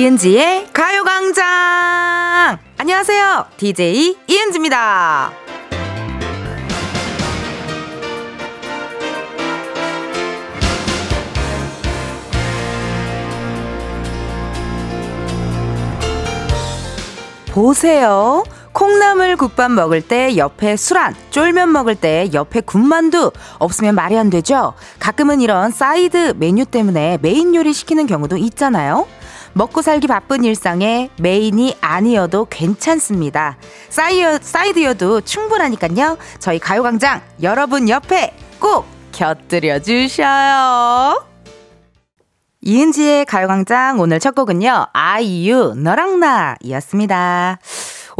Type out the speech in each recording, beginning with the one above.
이은지의 가요광장! 안녕하세요. DJ 이은지입니다. 보세요. 콩나물 국밥 먹을 때 옆에 수란, 쫄면 먹을 때 옆에 군만두 없으면 말이 안 되죠? 가끔은 이런 사이드 메뉴 때문에 메인 요리 시키는 경우도 있잖아요. 먹고 살기 바쁜 일상에 메인이 아니어도 괜찮습니다. 사이어, 사이드여도 충분하니까요. 저희 가요광장 여러분 옆에 꼭 곁들여 주셔요. 이은지의 가요광장 오늘 첫 곡은요. 아이유 너랑 나이었습니다.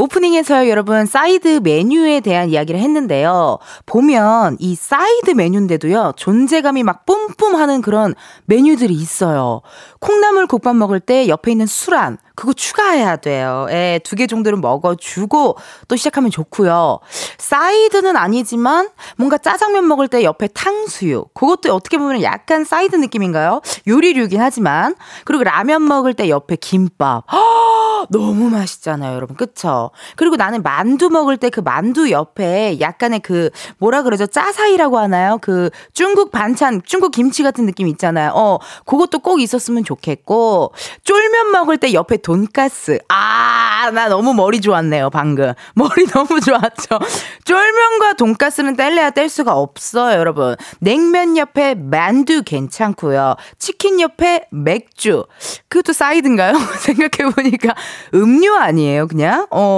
오프닝에서 여러분 사이드 메뉴에 대한 이야기를 했는데요. 보면 이 사이드 메뉴인데도요. 존재감이 막 뿜뿜하는 그런 메뉴들이 있어요. 콩나물 국밥 먹을 때 옆에 있는 수란 그거 추가해야 돼요. 예, 두 개 정도는 먹어주고 또 시작하면 좋고요. 사이드는 아니지만 뭔가 짜장면 먹을 때 옆에 탕수육. 그것도 어떻게 보면 약간 사이드 느낌인가요? 요리류긴 하지만. 그리고 라면 먹을 때 옆에 김밥. 허, 너무 맛있잖아요, 여러분. 그쵸? 그리고 나는 만두 먹을 때 그 만두 옆에 약간의 그 뭐라 그러죠? 짜사이라고 하나요? 그 중국 반찬, 중국 김치 같은 느낌 있잖아요. 어, 그것도 꼭 있었으면 좋겠고. 쫄면 먹을 때 옆에 돈가스. 아, 나 너무 머리 좋았네요, 방금. 머리 너무 좋았죠? 쫄면과 돈가스는 뗄래야 뗄 수가 없어요, 여러분. 냉면 옆에 만두 괜찮고요. 치킨 옆에 맥주. 그것도 사이드인가요? 생각해 보니까 음료 아니에요, 그냥? 어,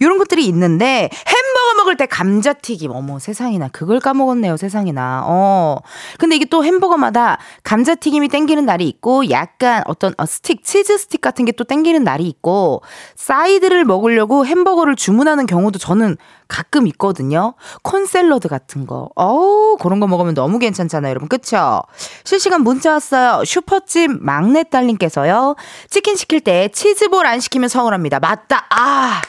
요런 것들이 있는데 햄버거 먹을 때 감자튀김. 어머, 세상이나. 그걸 까먹었네요, 세상이나. 어. 근데 이게 또 햄버거마다 감자튀김이 땡기는 날이 있고 약간 어떤 어, 스틱, 치즈 스틱 같은 게 또 땡기는 날이 있고 사이드를 먹으려고 햄버거를 주문하는 경우도 저는 가끔 있거든요. 콘샐러드 같은 거. 어우, 그런 거 먹으면 너무 괜찮잖아요, 여러분. 그쵸? 실시간 문자 왔어요. 슈퍼집 막내딸님께서요. 치킨 시킬 때 치즈볼 안 시키면 서운합니다. 맞다. 아!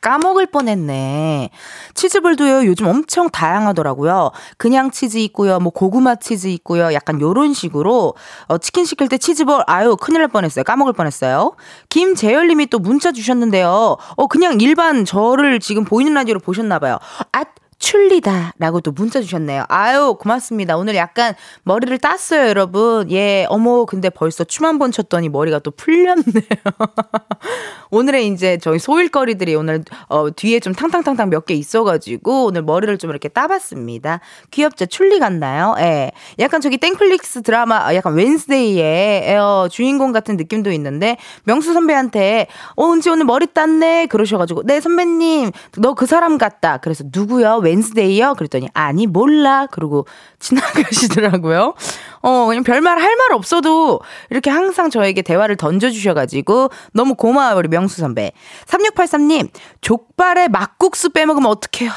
까먹을 뻔했네. 치즈볼도요, 요즘 엄청 다양하더라고요. 그냥 치즈 있고요, 뭐 고구마 치즈 있고요, 약간 요런 식으로, 어, 치킨 시킬 때 치즈볼, 아유, 큰일 날 뻔했어요. 까먹을 뻔했어요. 김재열 님이 또 문자 주셨는데요. 어, 그냥 일반 저를 지금 보이는 라디오로 보셨나봐요. 아, 출리다 라고 또 문자 주셨네요. 아유, 고맙습니다. 오늘 약간 머리를 땄어요, 여러분. 예, 어머, 근데 벌써 춤 한 번 췄더니 머리가 또 풀렸네요. 오늘의 이제 저희 소일거리들이 오늘 어, 뒤에 좀 탕탕탕탕 몇 개 있어가지고 오늘 머리를 좀 이렇게 따봤습니다. 귀엽죠? 출리 같나요? 예. 약간 저기 땡플릭스 드라마, 아, 약간 웬스데이의 어, 주인공 같은 느낌도 있는데 명수 선배한테 어, 은지 오늘 머리 땄네? 그러셔가지고 네, 선배님, 너 그 사람 같다. 그래서 누구요? 웬스데이요? 그랬더니 아니 몰라. 그러고 지나가시더라고요. 어, 그냥 별말 할 말 없어도 이렇게 항상 저에게 대화를 던져주셔가지고 너무 고마워요, 우리 명수 선배. 3683님, 족발에 막국수 빼먹으면 어떡해요.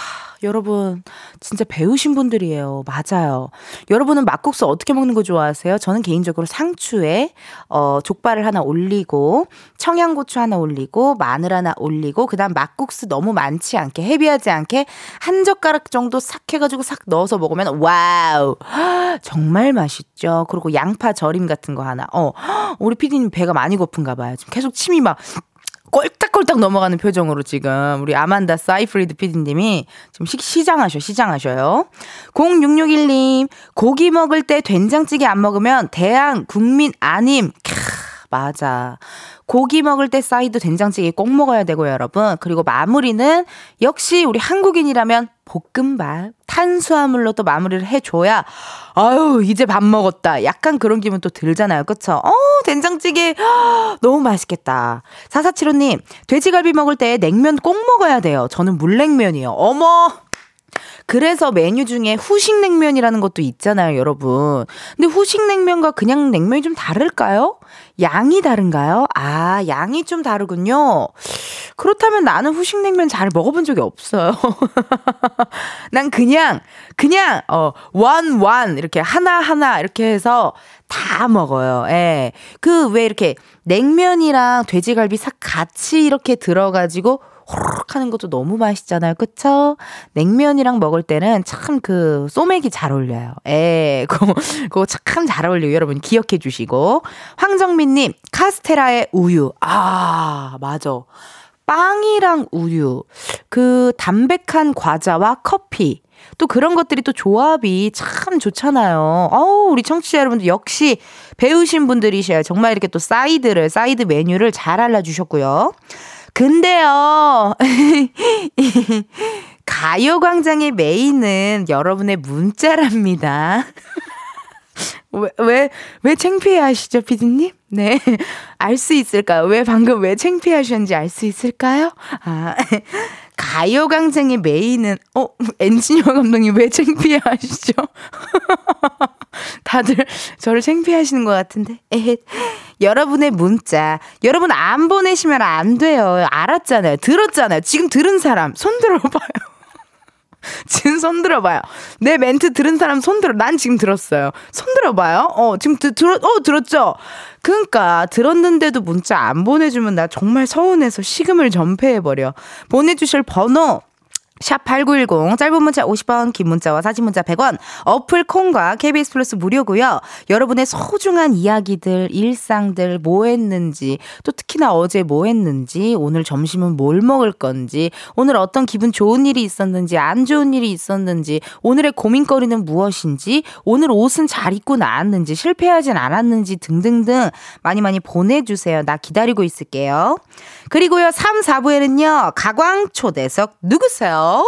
여러분, 진짜 배우신 분들이에요. 맞아요. 여러분은 막국수 어떻게 먹는 거 좋아하세요? 저는 개인적으로 상추에, 어, 족발을 하나 올리고, 청양고추 하나 올리고, 마늘 하나 올리고, 그 다음 막국수 너무 많지 않게, 헤비하지 않게, 한 젓가락 정도 싹 해가지고 싹 넣어서 먹으면, wow! 정말 맛있죠. 그리고 양파 절임 같은 거 하나. 어, 우리 피디님 배가 많이 고픈가 봐요. 지금 계속 침이 막, 꼴딱꼴딱 넘어가는 표정으로 지금 우리 아만다 사이프리드 PD님이 지금 시, 시장하셔, 시장하셔요. 0661님, 고기 먹을 때 된장찌개 안 먹으면 대한 국민 아님. 캬, 맞아. 고기 먹을 때 사이드 된장찌개 꼭 먹어야 되고요, 여러분. 그리고 마무리는 역시 우리 한국인이라면 볶음밥, 탄수화물로 또 마무리를 해줘야, 아유, 이제 밥 먹었다. 약간 그런 기분 또 들잖아요. 그쵸? 어, 된장찌개, 너무 맛있겠다. 4475님, 돼지갈비 먹을 때 냉면 꼭 먹어야 돼요. 저는 물냉면이요. 어머! 그래서 메뉴 중에 후식 냉면이라는 것도 있잖아요, 여러분. 근데 후식 냉면과 그냥 냉면이 좀 다를까요? 양이 다른가요? 아, 양이 좀 다르군요. 그렇다면 나는 후식 냉면 잘 먹어본 적이 없어요. 난 그냥, 그냥, 어, 원, 원, 이렇게 하나하나 이렇게 해서 다 먹어요. 예. 그 왜 이렇게 냉면이랑 돼지갈비 싹 같이 이렇게 들어가지고 호로록 하는 것도 너무 맛있잖아요. 그쵸? 냉면이랑 먹을 때는 참 그 소맥이 잘 어울려요. 에, 그거, 그거 참 잘 어울려요. 여러분 기억해 주시고. 황정민님, 카스테라에 우유. 아, 맞아. 빵이랑 우유. 그 담백한 과자와 커피. 또 그런 것들이 또 조합이 참 좋잖아요. 어우, 우리 청취자 여러분들 역시 배우신 분들이셔요. 정말 이렇게 또 사이드를, 사이드 메뉴를 잘 알려주셨고요. 근데요, 가요광장의 메인은 여러분의 문자랍니다. 왜, 왜, 왜 창피해 하시죠, 피디님? 네. 알 수 있을까요? 왜 방금 왜 창피해 하셨는지 알 수 있을까요? 아, 가요광장의 메인은, 어, 엔지니어 감독님 왜 창피해 하시죠? 다들 저를 창피해 하시는 것 같은데. 에헷. 여러분의 문자. 여러분 안 보내시면 안 돼요. 알았잖아요. 들었잖아요. 지금 들은 사람 손 들어봐요. 지금 손 들어봐요. 내 멘트 들은 사람 손 들어. 난 지금 들었어요. 손 들어봐요. 어, 지금 드, 들었, 어, 들었죠? 그니까, 들었는데도 문자 안 보내주면 나 정말 서운해서 식음을 전폐해버려. 보내주실 번호, 샵8910 짧은 문자 50원 긴 문자와 사진 문자 100원 어플 콩과 KBS 플러스 무료고요. 여러분의 소중한 이야기들 일상들 뭐 했는지 또 특히나 어제 뭐 했는지 오늘 점심은 뭘 먹을 건지 오늘 어떤 기분 좋은 일이 있었는지 안 좋은 일이 있었는지 오늘의 고민거리는 무엇인지 오늘 옷은 잘 입고 나왔는지 실패하진 않았는지 등등등 많이 많이 보내주세요. 나 기다리고 있을게요. 그리고요 3, 4부에는요 가광 초대석 누구세요?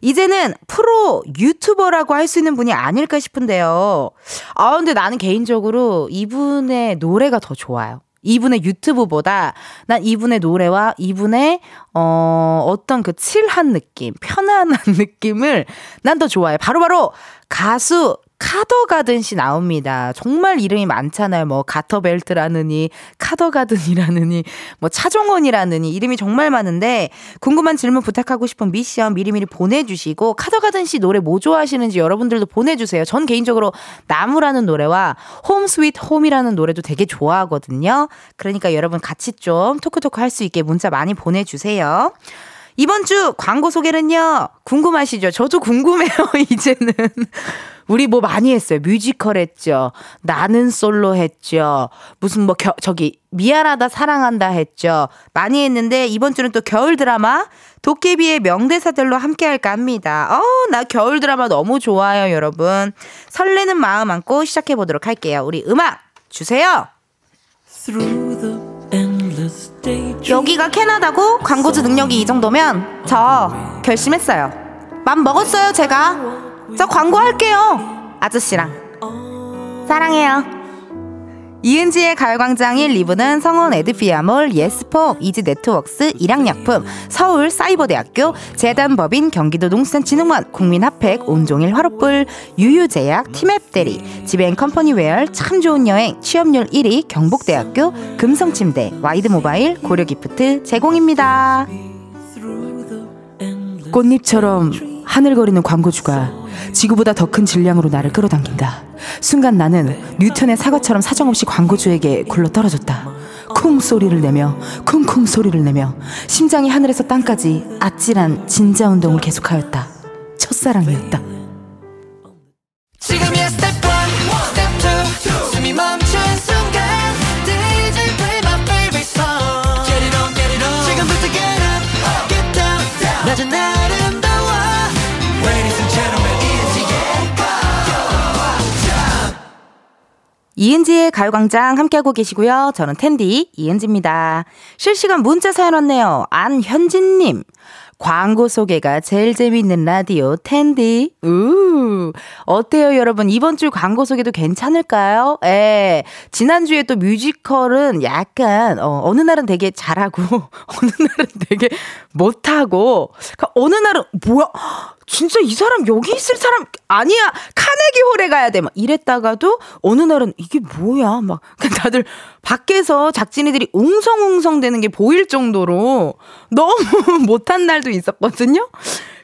이제는 프로 유튜버라고 할 수 있는 분이 아닐까 싶은데요. 아, 근데 나는 개인적으로 이분의 노래가 더 좋아요. 이분의 유튜브보다 난 이분의 노래와 이분의 어 어떤 그 칠한 느낌, 편안한 느낌을 난 더 좋아해. 바로바로 바로 가수 카더가든 씨 나옵니다. 정말 이름이 많잖아요. 뭐 가터벨트라느니 카더가든이라느니 뭐 차정원이라느니 이름이 정말 많은데 궁금한 질문 부탁하고 싶은 미션 미리미리 보내주시고 카더가든 씨 노래 뭐 좋아하시는지 여러분들도 보내주세요. 전 개인적으로 나무라는 노래와 Home Sweet Home이라는 노래도 되게 좋아하거든요. 그러니까 여러분 같이 좀 talk talk 할 수 있게 문자 많이 보내주세요. 이번 주 광고 소개는요. 궁금하시죠? 저도 궁금해요, 이제는. 우리 뭐 많이 했어요. 뮤지컬 했죠. 나는 솔로 했죠. 무슨 뭐 겨, 저기 미안하다 사랑한다 했죠. 많이 했는데 이번 주는 또 겨울 드라마 도깨비의 명대사들로 함께 할까 합니다. 어, 나 겨울 드라마 너무 좋아요, 여러분. 설레는 마음 안고 시작해 보도록 할게요. 우리 음악 주세요. 여기가 캐나다고 광고주 능력이 이 정도면 저 결심했어요. 맘 먹었어요, 제가. 저 광고할게요. 아저씨랑. 사랑해요. 이은지의 가요광장 1, 2부는 성원 에드피아몰, 예스폼, 이지네트웍스, 일양약품, 서울 사이버대학교, 재단법인 경기도 농수산진흥원, 국민핫팩, 온종일 화롯불, 유유제약, 티맵대리, 지벤컴퍼니웨어, 참 좋은 여행, 취업률 1위, 경북대학교, 금성침대, 와이드모바일, 고려기프트 제공입니다. 꽃잎처럼 하늘거리는 광고주가 지구보다 더 큰 질량으로 나를 끌어당긴다. 순간 나는 뉴턴의 사과처럼 사정없이 광고주에게 굴러 떨어졌다. 쿵 소리를 내며 쿵쿵 소리를 내며 심장이 하늘에서 땅까지 아찔한 진자 운동을 계속하였다. 첫사랑이었다. 지금이야 이은지의 가요광장 함께하고 계시고요. 저는 텐디 이은지입니다. 실시간 문자 사연 왔네요. 안현진님. 광고 소개가 제일 재밌는 라디오 텐디. 우. 어때요, 여러분? 이번 주 광고 소개도 괜찮을까요? 예. 지난주에 또 뮤지컬은 약간 어, 어느 날은 되게 잘하고 어느 날은 되게 못하고 그러니까 어느 날은 뭐야? 진짜 이 사람 여기 있을 사람 아니야. 카네기 홀에 가야 돼. 막 이랬다가도 어느 날은 이게 뭐야? 막 다들 밖에서 작진이들이 웅성웅성 되는 게 보일 정도로 너무 못한 날도 있었거든요.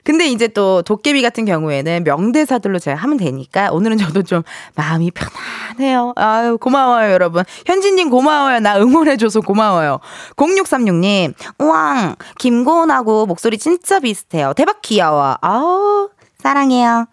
근데 이제 또 도깨비 같은 경우에는 명대사들로 제가 하면 되니까 오늘은 저도 좀 마음이 편안해요. 아유, 고마워요, 여러분. 현진님 고마워요. 나 응원해줘서 고마워요. 0636님, 우왕, 김고은하고 목소리 진짜 비슷해요. 대박 귀여워. 아우, 사랑해요.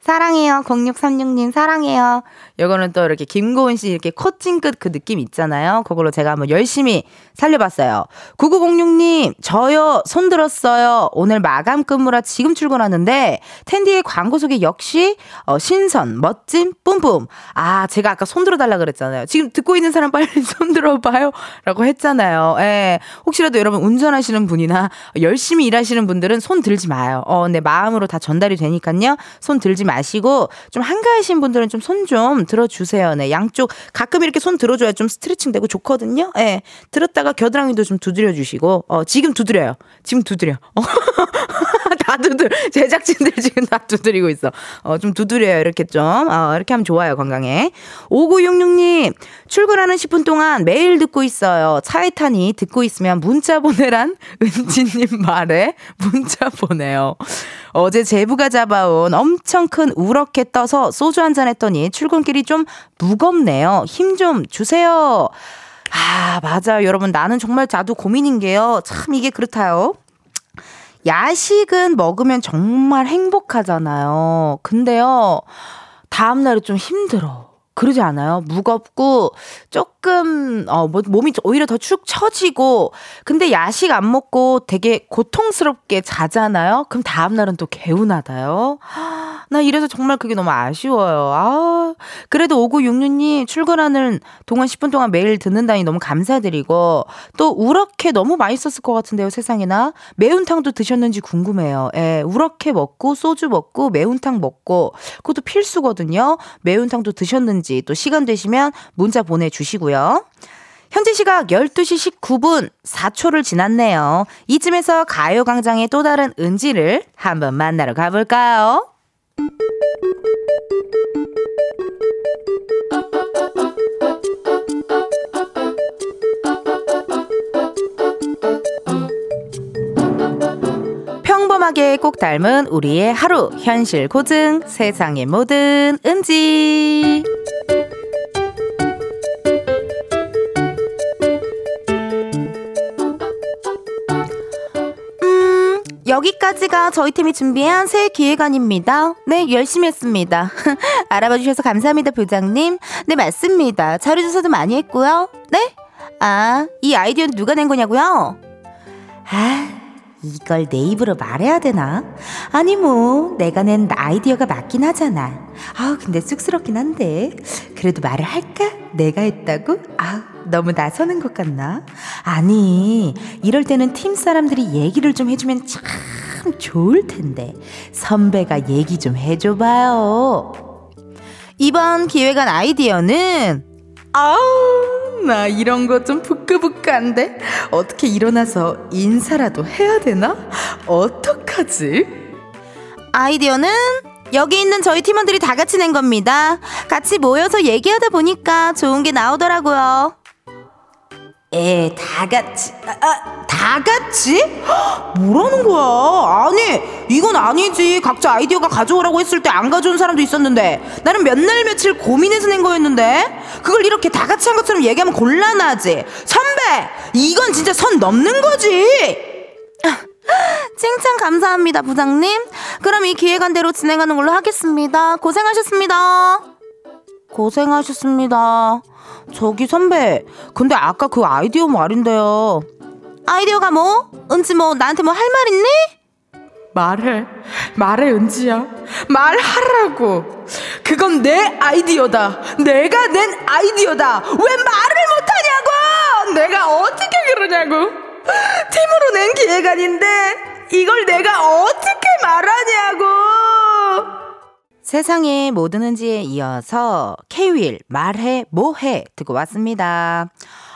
사랑해요. 0636님 사랑해요. 요거는 또 이렇게 김고은 씨 이렇게 코칭 끝 그 느낌 있잖아요. 그걸로 제가 한번 열심히 살려봤어요. 9906님, 저요, 손 들었어요. 오늘 마감 근무라 지금 출근하는데, 텐디의 광고 속에 역시, 어, 신선, 멋진, 뿜뿜. 아, 제가 아까 손 들어달라 그랬잖아요. 지금 듣고 있는 사람 빨리 손 들어봐요. 라고 했잖아요. 예. 혹시라도 여러분 운전하시는 분이나 열심히 일하시는 분들은 손 들지 마요. 어, 내 마음으로 다 전달이 되니까요. 손 들지 마시고, 좀 한가하신 분들은 좀 손좀 들어주세요. 네. 양쪽 가끔 이렇게 손 들어줘야 좀 스트레칭 되고 좋거든요. 예. 들었다가 겨드랑이도 좀 두드려 주시고, 어, 지금 두드려요. 지금 두드려. 어. 다 두드, 제작진들 지금 다 두드리고 있어. 어, 좀 두드려요. 이렇게 좀. 어, 이렇게 하면 좋아요. 건강에. 5966님, 출근하는 10분 동안 매일 듣고 있어요. 차에 타니 듣고 있으면 문자 보내란 은지님 말에 문자 보내요. 어제 제부가 잡아온 엄청 큰 우럭회 떠서 소주 한 잔 했더니 출근길이 좀 무겁네요. 힘 좀 주세요. 아, 맞아요. 여러분, 나는 정말 자도 고민인 게요. 참 이게 그렇다요. 야식은 먹으면 정말 행복하잖아요. 근데요, 다음날이 좀 힘들어. 그러지 않아요? 무겁고 조금 어 뭐, 몸이 오히려 더 축 처지고 근데 야식 안 먹고 되게 고통스럽게 자잖아요. 그럼 다음 날은 또 개운하다요. 나 이래서 정말 그게 너무 아쉬워요. 아, 그래도 5966님 출근하는 동안 10분 동안 매일 듣는다니 너무 감사드리고 또 우럭회 너무 맛있었을 것 같은데요, 세상에나. 매운탕도 드셨는지 궁금해요. 예, 우럭회 먹고 소주 먹고 매운탕 먹고 그것도 필수거든요. 매운탕도 드셨는지 또 시간 되시면 문자 보내 주시고요. 현재 시각 12시 19분 4초를 지났네요. 이쯤에서 가요광장의 또 다른 은지를 한번 만나러 가볼까요? 평범하게 꼭 닮은 우리의 하루 현실 고증 세상의 모든 은지 여기까지가 저희 팀이 준비한 새 기획안입니다. 네, 열심히 했습니다. 알아봐 주셔서 감사합니다, 부장님. 네, 맞습니다. 자료 조사도 많이 했고요. 네? 아, 이 아이디어는 누가 낸 거냐고요? 아, 이걸 내 입으로 말해야 되나? 아니 뭐 내가 낸 아이디어가 맞긴 하잖아. 아 근데 쑥스럽긴 한데 그래도 말을 할까? 내가 했다고? 아 너무 나서는 것 같나? 아니 이럴 때는 팀 사람들이 얘기를 좀 해주면 참 좋을 텐데 선배가 얘기 좀 해줘봐요. 이번 기획안 아이디어는 아우, 나 이런 거 좀 부끄부끄한데? 어떻게 일어나서 인사라도 해야 되나? 어떡하지? 아이디어는 여기 있는 저희 팀원들이 다 같이 낸 겁니다. 같이 모여서 얘기하다 보니까 좋은 게 나오더라고요. 에, 다 같이, 아, 아, 다 같이? 뭐라는 거야? 아니, 이건 아니지. 각자 아이디어가 가져오라고 했을 때 안 가져온 사람도 있었는데. 나는 몇 날 며칠 고민해서 낸 거였는데. 그걸 이렇게 다 같이 한 것처럼 얘기하면 곤란하지. 선배! 이건 진짜 선 넘는 거지! 칭찬 감사합니다, 부장님. 그럼 이 기획안대로 진행하는 걸로 하겠습니다. 고생하셨습니다. 고생하셨습니다. 저기 선배, 근데 아까 그 아이디어 말인데요. 아이디어가 뭐? 은지 뭐 나한테 뭐 할 말 있니? 말해. 말해, 은지야. 말하라고. 그건 내 아이디어다. 내가 낸 아이디어다. 왜 말을 못하냐고! 내가 어떻게 그러냐고. 팀으로 낸 기획안인데, 이걸 내가 어떻게 말하냐고! 세상에 뭐 드는지에 이어서 케윌 말해 뭐해 듣고 왔습니다.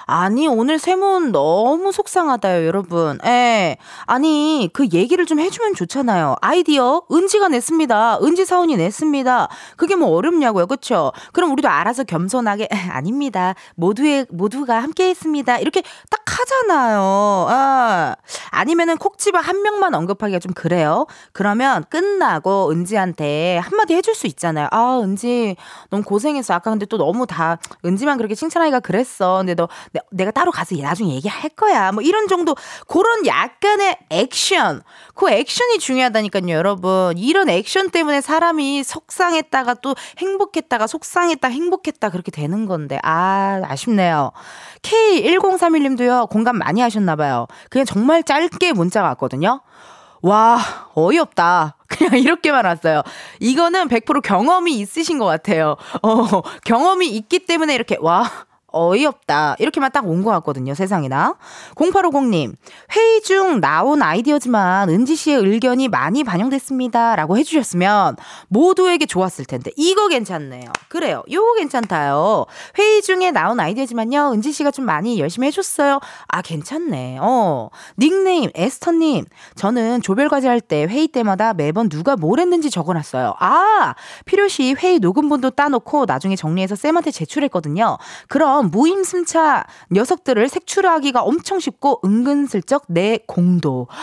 아니, 오늘 세문 너무 속상하다요, 여러분. 예. 아니, 그 얘기를 좀 해주면 좋잖아요. 아이디어, 은지가 냈습니다. 은지 사원이 냈습니다. 그게 뭐 어렵냐고요, 그쵸? 그럼 우리도 알아서 겸손하게, 아닙니다. 모두의, 모두가 함께 했습니다. 이렇게 딱 하잖아요. 아, 아니면은 콕 집어 한 명만 언급하기가 좀 그래요. 그러면 끝나고 은지한테 한마디 해줄 수 있잖아요. 아, 은지, 너무 고생했어. 아까 근데 또 너무 다, 은지만 그렇게 칭찬하기가 그랬어. 근데 너, 내, 가 따로 가서 나중에 얘기할 거야. 뭐 이런 정도, 그런 약간의 액션. 그 액션이 중요하다니까요, 여러분. 이런 액션 때문에 사람이 속상했다가 또 행복했다가 속상했다, 행복했다, 그렇게 되는 건데. 아, 아쉽네요. K1031님도요, 공감 많이 하셨나봐요. 그냥 정말 짧게 문자가 왔거든요. 와, 어이없다. 그냥 이렇게만 왔어요. 이거는 100% 경험이 있으신 것 같아요. 어, 경험이 있기 때문에 이렇게, 와, 어이없다. 이렇게만 딱 온 것 같거든요, 세상이나. 0850님, 회의 중 나온 아이디어지만 은지 씨의 의견이 많이 반영됐습니다. 라고 해주셨으면 모두에게 좋았을 텐데. 이거 괜찮네요. 그래요. 요거 괜찮다요. 회의 중에 나온 아이디어지만요, 은지 씨가 좀 많이 열심히 해줬어요. 아, 괜찮네. 어. 닉네임, 에스터님, 저는 조별과제 할 때 회의 때마다 매번 누가 뭘 했는지 적어놨어요. 아, 필요시 회의 녹음본도 따놓고 나중에 정리해서 쌤한테 제출했거든요. 그럼 무임승차 녀석들을 색출하기가 엄청 쉽고 은근슬쩍 내 공도.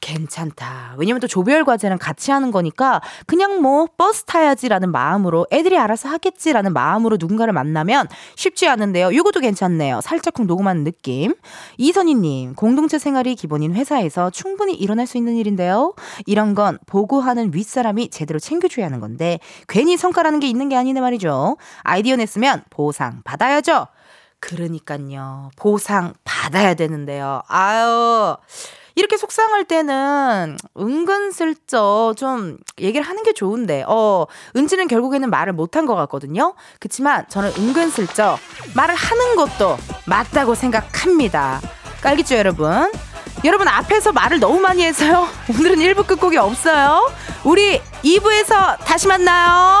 괜찮다. 왜냐면 또 조별 과제는 같이 하는 거니까 그냥 뭐 버스 타야지라는 마음으로 애들이 알아서 하겠지라는 마음으로 누군가를 만나면 쉽지 않은데요. 이것도 괜찮네요. 살짝쿵 녹음하는 느낌. 이선희님, 공동체 생활이 기본인 회사에서 충분히 일어날 수 있는 일인데요. 이런 건 보고하는 윗사람이 제대로 챙겨줘야 하는 건데 괜히 성과라는 게 있는 게 아니네 말이죠. 아이디어 냈으면 보상 받아야죠. 그러니까요. 보상 받아야 되는데요. 아유. 이렇게 속상할 때는 은근슬쩍 좀 얘기를 하는 게 좋은데, 어, 은지는 결국에는 말을 못한 것 같거든요. 그치만 저는 은근슬쩍 말을 하는 것도 맞다고 생각합니다. 깔겠죠, 여러분? 여러분 앞에서 말을 너무 많이 해서요. 오늘은 1부 끝곡이 없어요. 우리 2부에서 다시 만나요.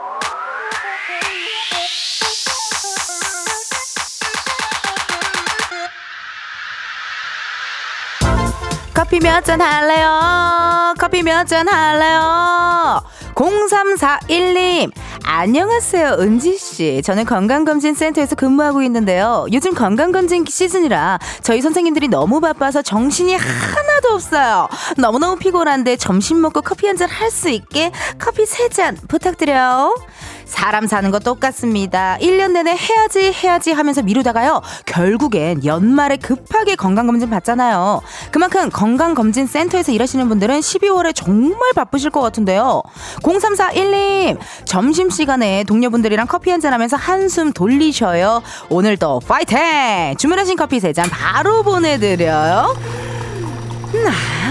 커피 몇 잔 할래요? 커피 몇 잔 할래요? 0341님, 안녕하세요, 은지씨. 저는 건강검진센터에서 근무하고 있는데요. 요즘 건강검진 시즌이라 저희 선생님들이 너무 바빠서 정신이 하나도 없어요. 너무너무 피곤한데 점심 먹고 커피 한 잔 할 수 있게 커피 세 잔 부탁드려요. 사람 사는 거 똑같습니다. 1년 내내 해야지 해야지 하면서 미루다가요. 결국엔 연말에 급하게 건강검진 받잖아요. 그만큼 건강검진 센터에서 일하시는 분들은 12월에 정말 바쁘실 것 같은데요. 0341님, 점심시간에 동료분들이랑 커피 한잔 하면서 한숨 돌리셔요. 오늘도 파이팅! 주문하신 커피 세 잔 바로 보내드려요. 나.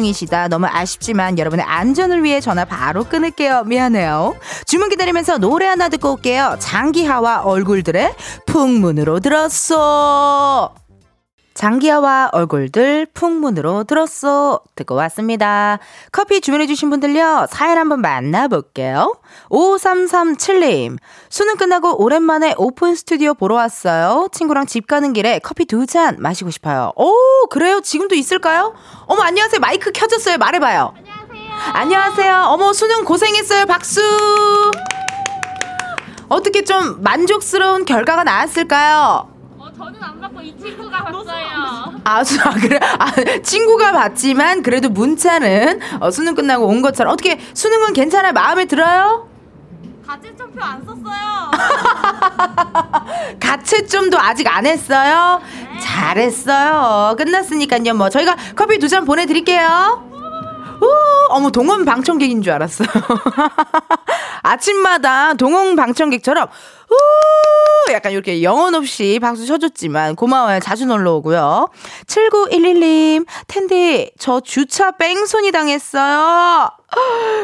중이시다. 너무 아쉽지만 여러분의 안전을 위해 전화 바로 끊을게요. 미안해요. 주문 기다리면서 노래 하나 듣고 올게요. 장기하와 얼굴들의 풍문으로 들었어. 장기하와 얼굴들 풍문으로 들었어. 듣고 왔습니다. 커피 주문해주신 분들요. 사연 한번 만나볼게요. 5337님. 수능 끝나고 오랜만에 오픈 스튜디오 보러 왔어요. 친구랑 집 가는 길에 커피 두 잔 마시고 싶어요. 오, 그래요? 지금도 있을까요? 어머, 안녕하세요. 마이크 켜졌어요. 말해봐요. 안녕하세요. 안녕하세요. 어머, 수능 고생했어요. 박수. 어떻게 좀 만족스러운 결과가 나왔을까요? 저는 안 받고 이 친구가 봤어요. 아, 수, 아 그래? 아, 친구가 봤지만 그래도 문자는 어, 수능 끝나고 온 것처럼 어떻게 수능은 괜찮아요? 마음에 들어요? 가채점표 안 썼어요. 가채점도 아직 안 했어요? 잘했어요. 끝났으니까요. 뭐 저희가 커피 두 잔 보내드릴게요. 오, 어머 동원 방청객인 줄 알았어요. 아침마다 동원 방청객처럼 우 약간 이렇게 영혼 없이 박수 쳐줬지만 고마워요. 자주 놀러 오고요. 7911님 텐디 저 주차 뺑소니 당했어요.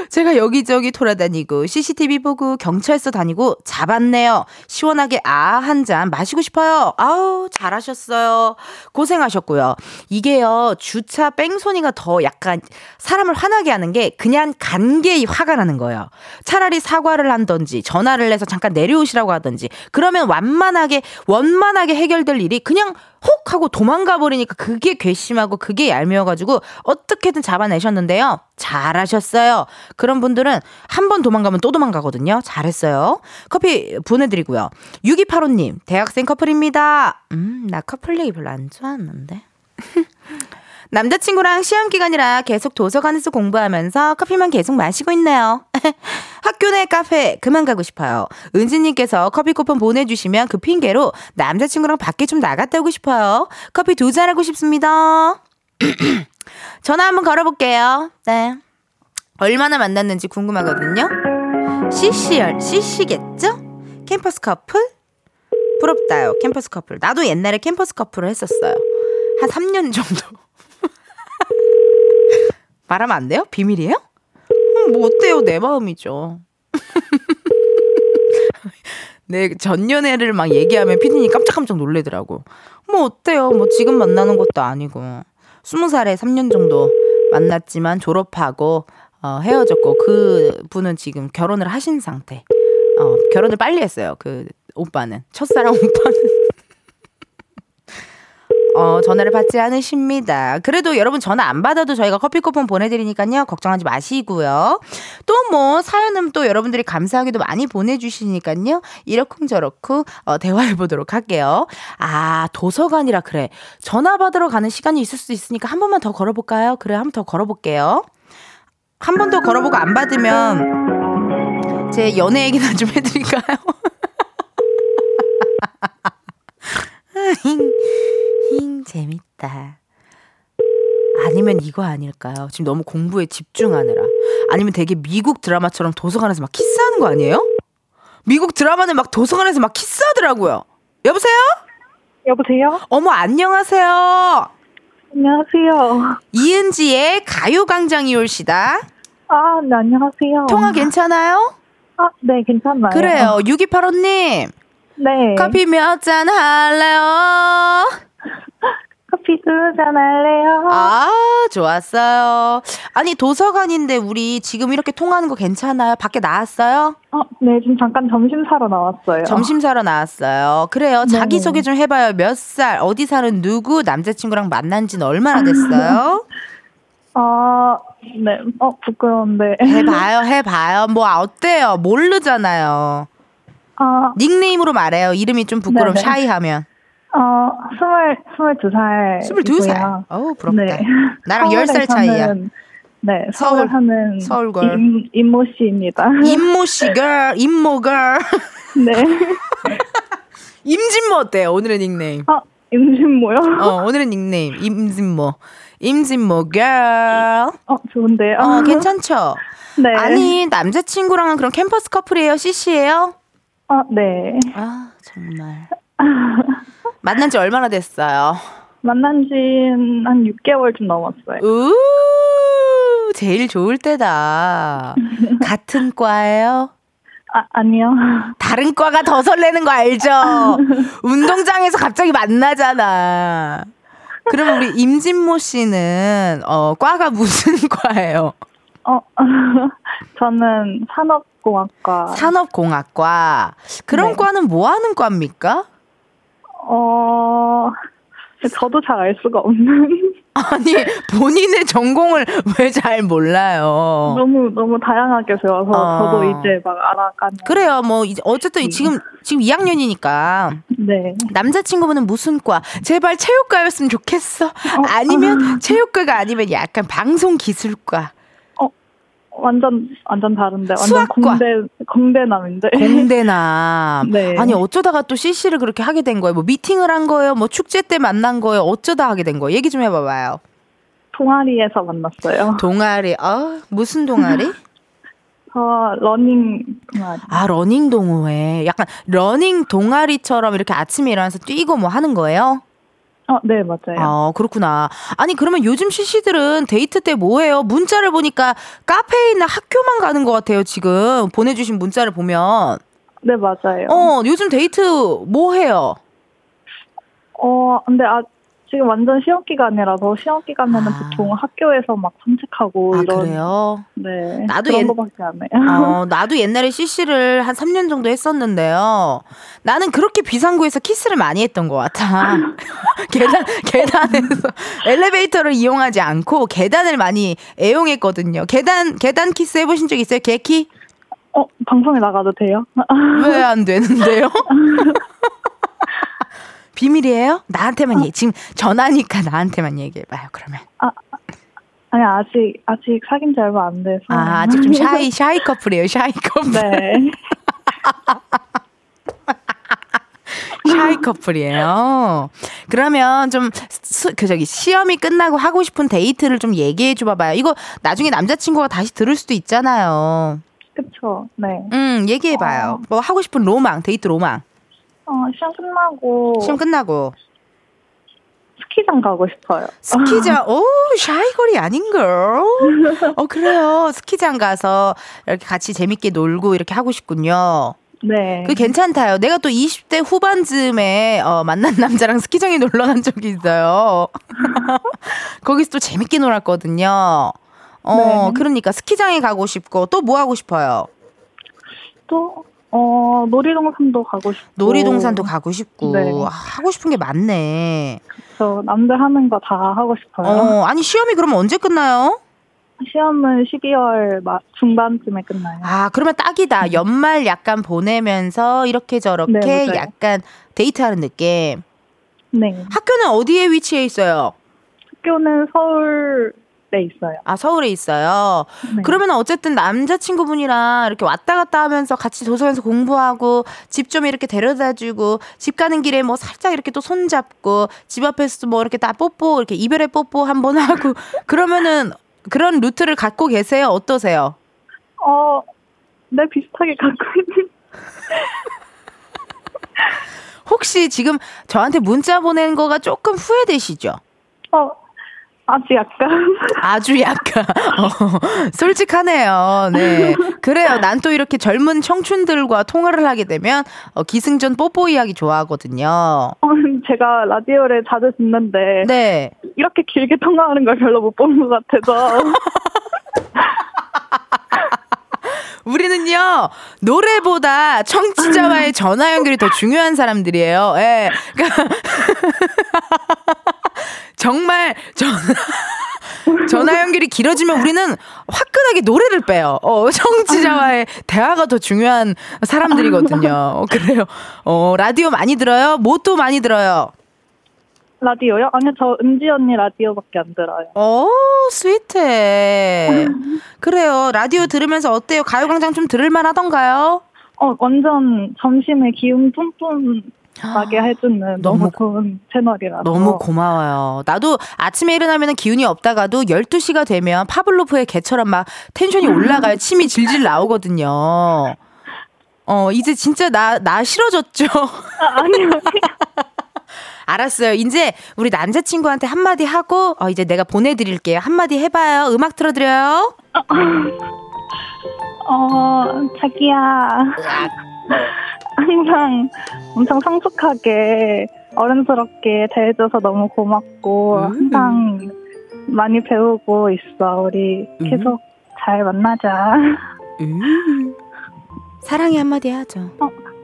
제가 여기저기 돌아다니고 CCTV 보고 경찰서 다니고 잡았네요. 시원하게 아 한 잔 마시고 싶어요. 아우 잘하셨어요. 고생하셨고요. 이게요 주차 뺑소니가 더 약간 사람을 화나게 하는 게 그냥 간게 화가 나는 거예요. 차라리 사과를 한던지 전화를 해서 잠깐 내려오시라고 하던지 그러면 완만하게 원만하게 해결될 일이 그냥 혹 하고 도망가 버리니까 그게 괘씸하고 그게 얄미워가지고 어떻게든 잡아내셨는데요. 잘하셨어요. 그런 분들은 한 번 도망가면 또 도망가거든요. 잘했어요. 커피 보내드리고요. 6285님, 대학생 커플입니다. 음, 나 커플 얘기 별로 안 좋아하는데. 남자친구랑 시험 기간이라 계속 도서관에서 공부하면서 커피만 계속 마시고 있네요. 학교 내 카페 그만 가고 싶어요. 은지님께서 커피 쿠폰 보내주시면 그 핑계로 남자친구랑 밖에 좀 나갔다 오고 싶어요. 커피 두 잔 하고 싶습니다. 전화 한번 걸어볼게요. 네. 얼마나 만났는지 궁금하거든요. CC열, CC겠죠? 캠퍼스 커플? 부럽다요, 캠퍼스 커플. 나도 옛날에 캠퍼스 커플을 했었어요. 한 3년 정도. 말하면 안 돼요? 비밀이에요? 음, 뭐 어때요? 내 마음이죠. 내 전 연애를 막 얘기하면 피디님 깜짝깜짝 놀래더라고. 뭐 어때요? 뭐 지금 만나는 것도 아니고. 스무 살에 3년 정도 만났지만 졸업하고 어, 헤어졌고 그 분은 지금 결혼을 하신 상태. 어, 결혼을 빨리 했어요. 그 오빠는 첫사랑 오빠는. 어, 전화를 받지 않으십니다. 그래도 여러분 전화 안 받아도 저희가 커피 쿠폰 보내드리니까요. 걱정하지 마시고요. 또 뭐 사연은 또 여러분들이 감사하게도 많이 보내주시니까요. 이렇쿵저렇쿵 어, 대화해보도록 할게요. 아 도서관이라 그래. 전화 받으러 가는 시간이 있을 수 있으니까 한 번만 더 걸어볼까요? 그래 한 번 더 걸어볼게요. 한 번 더 걸어보고 안 받으면 제 연애 얘기나 좀 해드릴까요? 힝, 힝, 재밌다. 아니면 이거 아닐까요? 지금 너무 공부에 집중하느라. 아니면 되게 미국 드라마처럼 도서관에서 막 키스하는 거 아니에요? 미국 드라마는 막 도서관에서 막 키스하더라고요. 여보세요? 여보세요? 어머, 안녕하세요. 안녕하세요. 이은지의 가요광장이 올시다. 아, 네, 안녕하세요. 통화 괜찮아요? 아, 네, 괜찮나요? 그래요. 6285님. 네. 커피 몇 잔 할래요? 커피 두 잔 할래요? 아, 좋았어요. 아니, 도서관인데 우리 지금 이렇게 통화하는 거 괜찮아요? 밖에 나왔어요? 어, 네, 지금 잠깐 점심 사러 나왔어요. 점심 사러 나왔어요. 그래요. 네. 자기소개 좀 해봐요. 몇 살, 어디 사는 누구, 남자친구랑 만난 지는 얼마나 됐어요? 아, 네. 어, 부끄러운데. 해봐요, 해봐요. 뭐, 어때요? 모르잖아요. 아, 닉네임으로 말해요. 이름이 좀 부끄러움, 네네. 샤이하면. 어, 스물, 스물두 살. 22살. 어우, 부럽다. 네. 나랑 서울에 10살 차이야. 네, 서울, 서울 사는 서울걸. 임, 임모 씨입니다. 임모 씨 걸, 임모 걸. 네. 임진모 어때요? 오늘의 닉네임. 아, 임신모요? 어, 오늘의 닉네임. 임진모. 임진모 걸. 어, 좋은데요? 어, 괜찮죠? 네. 아니, 남자친구랑은 그럼 캠퍼스 커플이에요? CC예요? 어, 네. 아, 정말. 만난 지 얼마나 됐어요? 만난 지한 6개월 좀 넘었어요. 우 제일 좋을 때다. 같은 과예요? 아, 아니요. 다른 과가 더 설레는 거 알죠? 운동장에서 갑자기 만나잖아. 그럼 우리 임진모 씨는 어 과가 무슨 과예요? 어, 저는 산업 공학과. 산업공학과. 그런 네. 과는 뭐 하는 과입니까? 어, 저도 잘 알 수가 없는. 아니 본인의 전공을 왜 잘 몰라요? 너무 너무 다양하게 배워서 어. 저도 이제 막 알아가는. 그래요. 뭐 이제 어쨌든 지금 지금 2학년이니까 네. 남자친구분은 무슨 과? 제발 체육과였으면 좋겠어. 아니면 체육과가 아니면 약간 방송 기술과. 완전 완전 다른데 완전 수학과. 공대 공대남인데. 공대남. 네. 아니 어쩌다가 또 CC를 그렇게 하게 된 거예요? 뭐 미팅을 한 거예요? 뭐 축제 때 만난 거예요? 어쩌다 하게 된 거예요? 얘기 좀 해봐봐요. 동아리에서 만났어요. 동아리. 아 무슨 동아리? 저 러닝 동아리. 아 러닝 동호회. 약간 러닝 동아리처럼 이렇게 아침에 일어나서 뛰고 뭐 하는 거예요? 어, 네 맞아요. 아, 그렇구나. 아니, 그러면 요즘 CC들은 데이트 때 뭐 해요? 문자를 보니까 있는 학교만 가는 것 같아요, 지금. 보내주신 문자를 보면. 네 맞아요. 어, 요즘 데이트 뭐 해요? 어, 근데 아, 지금 완전 시험 기간이라서 시험 기간에는 아. 보통 학교에서 막 산책하고 아, 이런. 그래요? 네. 나도 그런 옛- 거밖에 안 해요. 어, 나도 옛날에 CC를 한 3년 정도 했었는데요. 나는 그렇게 비상구에서 키스를 많이 했던 것 같아. 계단, 계단에서 엘리베이터를 이용하지 않고 계단을 많이 애용했거든요. 계단, 계단 키스 해보신 적 있어요? 개키? 어, 방송에 나가도 돼요? 왜 안 되는데요? 비밀이에요? 나한테만 얘기. 지금 전화니까 나한테만 얘기해봐요. 그러면. 아니 아직 아직 사귄 지 얼마 안 돼서. 아 아직 좀 shy shy 커플이에요. shy 커플. 네. shy 커플이에요. 그러면 좀그 저기 시험이 끝나고 하고 싶은 데이트를 좀 얘기해 줘 봐봐요. 이거 나중에 남자친구가 다시 들을 수도 있잖아요. 그쵸. 네. 음 얘기해 봐요. 뭐 하고 싶은 로망 데이트 로망. 어, 시험 끝나고 시험 끝나고 스키장 가고 싶어요. 스키장, 오, 샤이거리 아닌걸? 어, 그래요. 스키장 가서 이렇게 같이 재밌게 놀고 이렇게 하고 싶군요. 네. 그 괜찮다요. 내가 또 20대 후반쯤에 어, 만난 남자랑 스키장에 놀러 간 적이 있어요. 거기서 또 재밌게 놀았거든요. 어, 네. 그러니까 스키장에 가고 싶고 또 뭐 하고 싶어요? 또 어, 놀이동산도 가고 싶고. 놀이동산도 가고 싶고 네. 아, 하고 싶은 게 많네. 저 남들 하는 거 다 하고 싶어요. 어, 아니 시험이 그러면 언제 끝나요? 시험은 12월 마, 중반쯤에 끝나요. 아, 그러면 딱이다. 연말 약간 보내면서 이렇게 저렇게 네. 약간 데이트하는 느낌. 네. 학교는 어디에 위치해 있어요? 학교는 서울 에 있어요. 아, 서울에 있어요. 네. 그러면 어쨌든 남자친구분이랑 이렇게 왔다 갔다 하면서 같이 도서관에서 공부하고 집 좀 이렇게 데려다 주고 집 가는 길에 뭐 살짝 이렇게 또 손잡고 집 앞에서 뭐 이렇게 다 뽀뽀 이렇게 이별의 뽀뽀 한 번 하고 그러면은 그런 루트를 갖고 계세요? 어떠세요? 어, 네, 비슷하게 갖고 있는. 혹시 지금 저한테 문자 보낸 거가 조금 후회되시죠? 어, 아직 약간. 아주 약간 어, 솔직하네요. 네, 그래요. 난 또 이렇게 젊은 청춘들과 통화를 하게 되면 어, 기승전 뽀뽀 이야기 좋아하거든요. 어, 제가 라디오를 자주 듣는데 네, 이렇게 길게 통화하는 걸 별로 못 본 것 같아서 우리는요 노래보다 청취자와의 전화 연결이 더 중요한 사람들이에요. 예, 그러니까 정말 전화 전화 연결이 길어지면 우리는 화끈하게 노래를 빼요. 어, 청취자와의 대화가 더 중요한 사람들이거든요. 어, 그래요. 어, 라디오 많이 들어요? 뭐 또 많이 들어요? 라디오요? 아니요, 저 은지 언니 라디오밖에 안 들어요. 오, 스위트해. 그래요. 라디오 들으면서 어때요? 가요광장 좀 들을만 하던가요? 어, 완전 점심에 기운 뿜뿜 나게 해주는 너무, 너무 좋은 채널이라서. 너무 고마워요. 나도 아침에 일어나면 기운이 없다가도 12시가 되면 파블로프의 개처럼 막 텐션이 올라가요. 침이 질질 나오거든요. 어, 이제 진짜 나, 나 싫어졌죠? 아, 아니요. 알았어요. 이제 우리 남자친구한테 한마디 하고, 어, 이제 내가 보내드릴게요. 한마디 해봐요. 음악 틀어드려요. 어, 자기야. 항상 엄청 성숙하게 어른스럽게 대해줘서 너무 고맙고 음. 항상 많이 배우고 있어. 우리 음. 계속 잘 만나자. 음. 사랑의 한마디 하죠.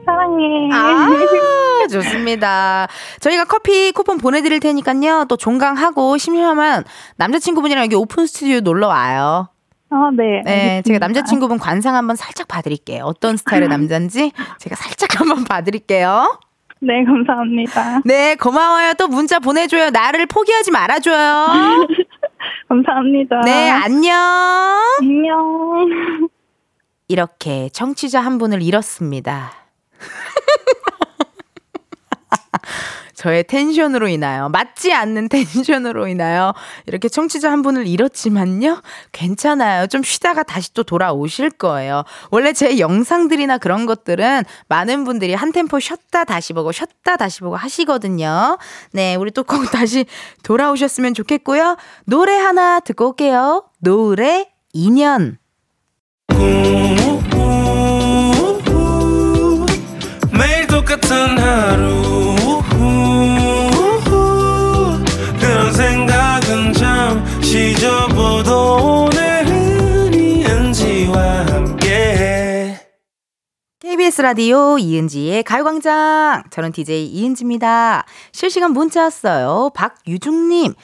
사랑해. 아, 좋습니다. 저희가 커피 쿠폰 보내드릴 테니까요. 또 종강하고 심심하면 남자친구분이랑 여기 오픈 스튜디오 놀러 와요. 아, 네. 네, 알겠습니다. 제가 남자친구분 관상 한번 살짝 봐드릴게요. 어떤 스타일의 남자인지 제가 살짝 한번 봐드릴게요. 네, 감사합니다. 네, 고마워요. 또 문자 보내줘요. 나를 포기하지 말아줘요. 감사합니다. 네, 안녕. 안녕. 이렇게 청취자 한 분을 잃었습니다. 저의 텐션으로 인하여, 맞지 않는 텐션으로 인하여, 이렇게 청취자 한 분을 잃었지만요, 괜찮아요. 좀 쉬다가 다시 또 돌아오실 거예요. 원래 제 영상들이나 그런 것들은 많은 분들이 한 템포 쉬었다 다시 보고, 쉬었다 다시 보고 하시거든요. 네, 우리 또 꼭 다시 돌아오셨으면 좋겠고요. 노래 하나 듣고 올게요. 노래 2년. 매일 똑같은 하루 접어도 오늘은 이은지와 함께 KBS 라디오 이은지의 가요광장. 저는 DJ 이은지입니다. 실시간 문자 왔어요. 박유중님.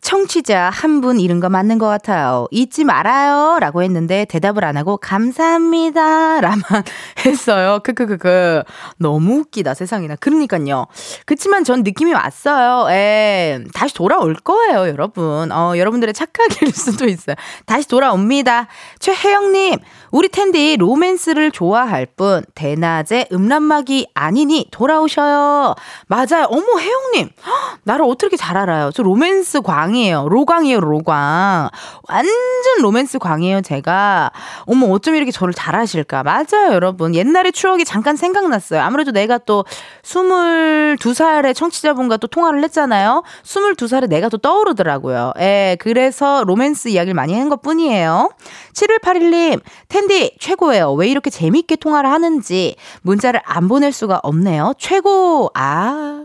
청취자 한분 잃은 거 맞는 것 같아요. 잊지 말아요. 라고 했는데 대답을 안 하고 감사합니다. 라만 했어요. 크크크크. 너무 웃기다, 세상에나. 그러니까요. 그치만 전 느낌이 왔어요. 에, 다시 돌아올 거예요, 여러분. 어, 여러분들의 착각일 수도 있어요. 다시 돌아옵니다. 최혜영님, 우리 텐디 로맨스를 좋아할 뿐, 대낮에 음란막이 아니니 돌아오셔요. 맞아요. 어머, 혜영님. 헉, 나를 어떻게 잘 알아요? 저 로맨스 광이에요. 로광이에요, 로광. 완전 로맨스 광이에요, 제가. 어머, 어쩜 이렇게 저를 잘 아실까? 맞아요, 여러분. 옛날의 추억이 잠깐 생각났어요. 아무래도 내가 또 22살의 청취자분과 또 통화를 했잖아요. 22살에 내가 또 떠오르더라고요. 예, 그래서 로맨스 이야기를 많이 한 것 뿐이에요. 7181님, 은디 최고예요. 왜 이렇게 재밌게 통화를 하는지 문자를 안 보낼 수가 없네요. 최고! 아.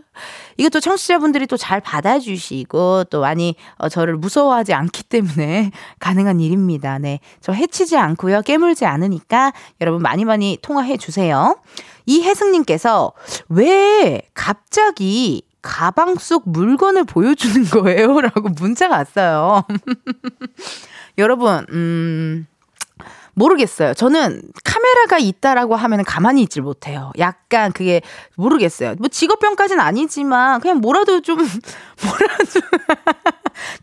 이것도 청취자분들이 또 잘 받아주시고 또 많이 어, 저를 무서워하지 않기 때문에 가능한 일입니다. 네. 저 해치지 않고요. 깨물지 않으니까 여러분 많이 많이 통화해 주세요. 이혜승님께서 왜 갑자기 가방 속 물건을 보여주는 거예요? 라고 문자가 왔어요. 여러분, 음, 모르겠어요. 저는 카메라가 있다라고 하면 가만히 있질 못해요. 약간 그게 모르겠어요. 뭐 직업병까지는 아니지만 그냥 뭐라도 좀 뭐라도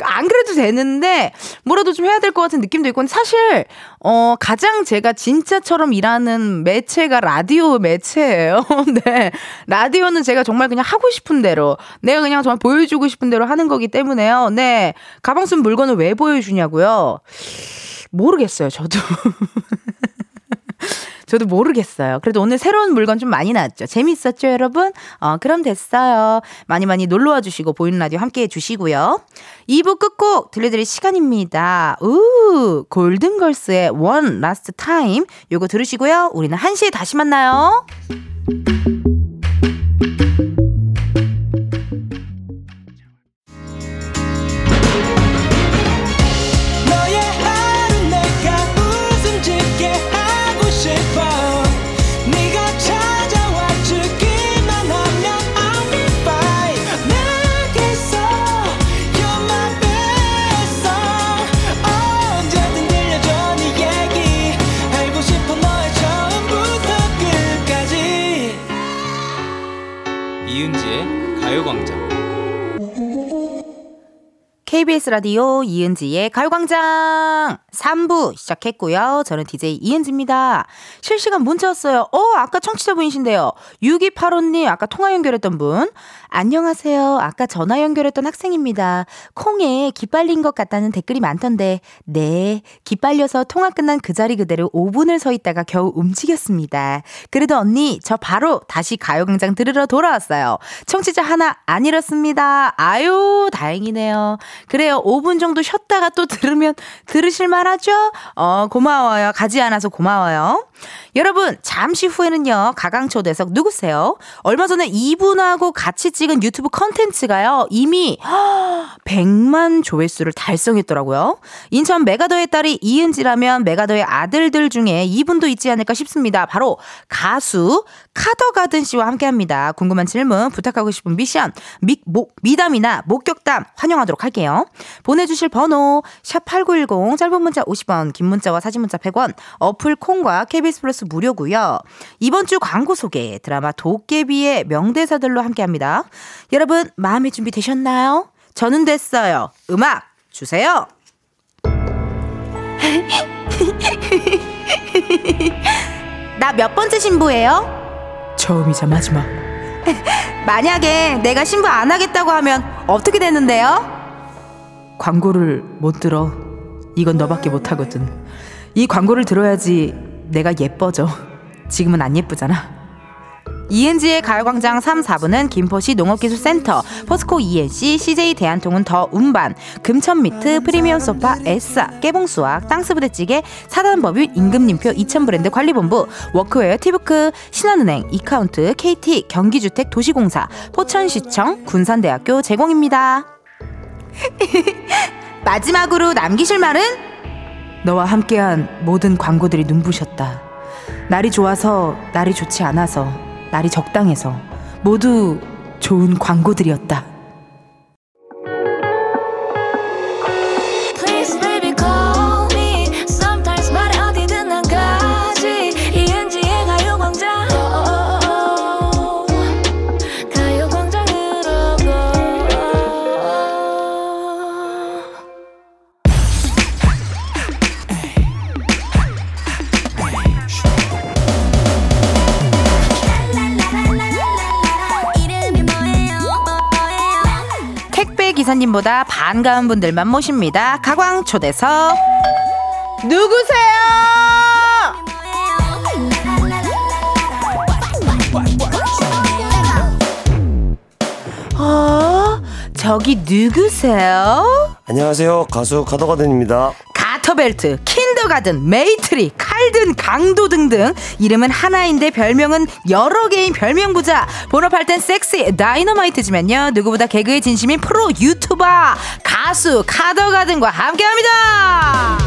안 그래도 되는데 뭐라도 좀 해야 될 것 같은 느낌도 있고 사실 어 가장 제가 진짜처럼 일하는 매체가 라디오 매체예요. 네. 라디오는 제가 정말 그냥 하고 싶은 대로 내가 그냥 정말 보여주고 싶은 대로 하는 거기 때문에요. 네. 가방 쓴 물건을 왜 보여주냐고요? 모르겠어요, 저도. 저도 모르겠어요. 그래도 오늘 새로운 물건 좀 많이 나왔죠. 재밌었죠, 여러분? 어, 그럼 됐어요. 많이 많이 놀러와 주시고, 보이는 라디오 함께 해주시고요. 2부 끝곡 들려드릴 시간입니다. 우, 골든걸스의 One Last Time. 요거 들으시고요. 우리는 1시에 다시 만나요. KBS 라디오 이은지의 가요광장 3부 시작했고요. 저는 DJ 이은지입니다. 실시간 문자 왔어요. 어, 아까 청취자분이신데요. 6285님, 아까 통화 연결했던 분. 안녕하세요. 아까 전화 연결했던 학생입니다. 콩에 기빨린 것 같다는 댓글이 많던데, 네. 기빨려서 통화 끝난 그 자리 그대로 5분을 서 있다가 겨우 움직였습니다. 그래도 언니, 저 바로 다시 가요광장 들으러 돌아왔어요. 청취자 하나 안 잃었습니다. 아유, 다행이네요. 그래요. 5분 정도 쉬었다가 또 들으면 들으실만 하죠? 어, 고마워요. 가지 않아서 고마워요. 여러분, 잠시 후에는요, 가강초대석 누구세요? 얼마 전에 이분하고 같이 찍은 유튜브 컨텐츠가요, 이미 100만 조회수를 달성했더라고요. 인천 메가더의 딸이 이은지라면 메가더의 아들들 중에 이분도 있지 않을까 싶습니다. 바로 가수 카더가든 씨와 함께 합니다. 궁금한 질문, 부탁하고 싶은 미션, 미, 모, 미담이나 목격담 환영하도록 할게요. 보내주실 번호, 샵8910, 짧은 문자 50원, 긴 문자와 사진 문자 100원, 어플 콩과 KBS 플러스 무료고요 이번 주 광고 소개, 드라마 도깨비의 명대사들로 함께 합니다. 여러분, 마음의 준비 되셨나요? 저는 됐어요. 음악 주세요. 나 몇 번째 신부예요? 처음이자 마지막. 만약에 내가 신부 안 하겠다고 하면 어떻게 되는데요? 광고를 못 들어. 이건 너밖에 못 하거든. 이 광고를 들어야지 내가 예뻐져. 지금은 안 예쁘잖아. ENG의 가요광장 3, 4부는 김포시 농업기술센터, 포스코 ENC, CJ 대한통운 더 운반, 금천미트, 프리미엄 소파, 에싸, 깨봉수학, 땅스부대찌개, 사단법인 임금님표 2000브랜드 관리본부, 워크웨어 티브크, 신한은행, 이카운트, KT, 경기주택 도시공사, 포천시청, 군산대학교 제공입니다. 마지막으로 남기실 말은? 너와 함께한 모든 광고들이 눈부셨다. 날이 좋아서, 날이 좋지 않아서, 날이 적당해서 모두 좋은 광고들이었다. 기사님보다 반가운 분들만 모십니다. 가광 초대석 누구세요? 어, 저기 누구세요? 안녕하세요. 가수 카더가든입니다. 가터벨트, 킨더가든, 메이트리, 칼든, 강도 등등 이름은 하나인데 별명은 여러 개인 별명 부자. 본업할 땐 섹시 다이너마이트지만요. 누구보다 개그에 진심인 프로 유튜버 가수 카더가든과 함께합니다.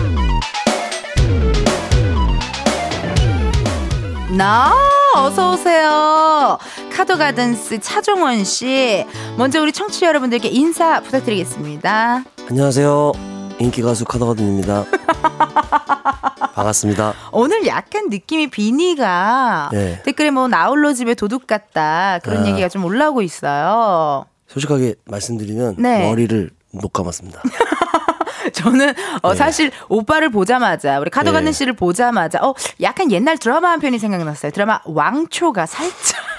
나 어서 오세요. 카더가든스 차종원 씨. 먼저 우리 청취자 여러분들께 인사 부탁드리겠습니다. 안녕하세요. 인기 가수 가더가든입니다. 반갑습니다. 오늘 약간 느낌이 비니가 네. 댓글에 뭐 나홀로 집에 도둑 같다 그런 아. 얘기가 좀 올라오고 있어요. 솔직하게 말씀드리면 네. 머리를 못 감았습니다. 저는 어, 네. 사실 오빠를 보자마자 우리 카더가든 네. 씨를 보자마자 어 약간 옛날 드라마 한 편이 생각났어요. 드라마 왕초가 살짝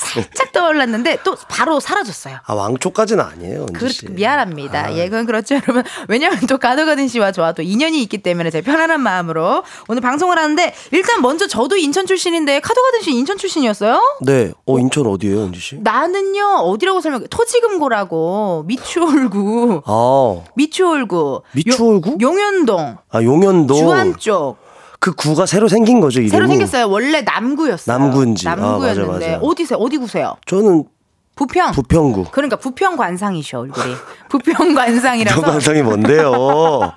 살짝 떠올랐는데 또 바로 사라졌어요. 아 왕초까지는 아니에요. 그, 씨. 미안합니다. 아. 예, 그건 그렇죠, 여러분. 왜냐하면 또 가더가든 씨와 저와 또 인연이 있기 때문에 제가 편안한 마음으로 오늘 방송을 하는데 일단 먼저 저도 인천 출신인데 카더가든 씨 인천 출신이었어요? 네. 어 인천 어디예요, 은지 씨? 나는요 어디라고 설명? 토지금고라고 미추홀구, 아, 미추홀구, 미추홀구? 요- 용현동, 아 용현동. 주안 쪽 그 구가 새로 생긴 거죠, 이름이. 새로 생겼어요. 원래 남구였어요. 남구인지. 아, 남구였는데 맞아, 맞아. 어디세요? 어디 구세요? 저는 부평. 부평구. 그러니까 부평 관상이셔 얼굴이. 부평 관상이라서. 부평 관상이 뭔데요?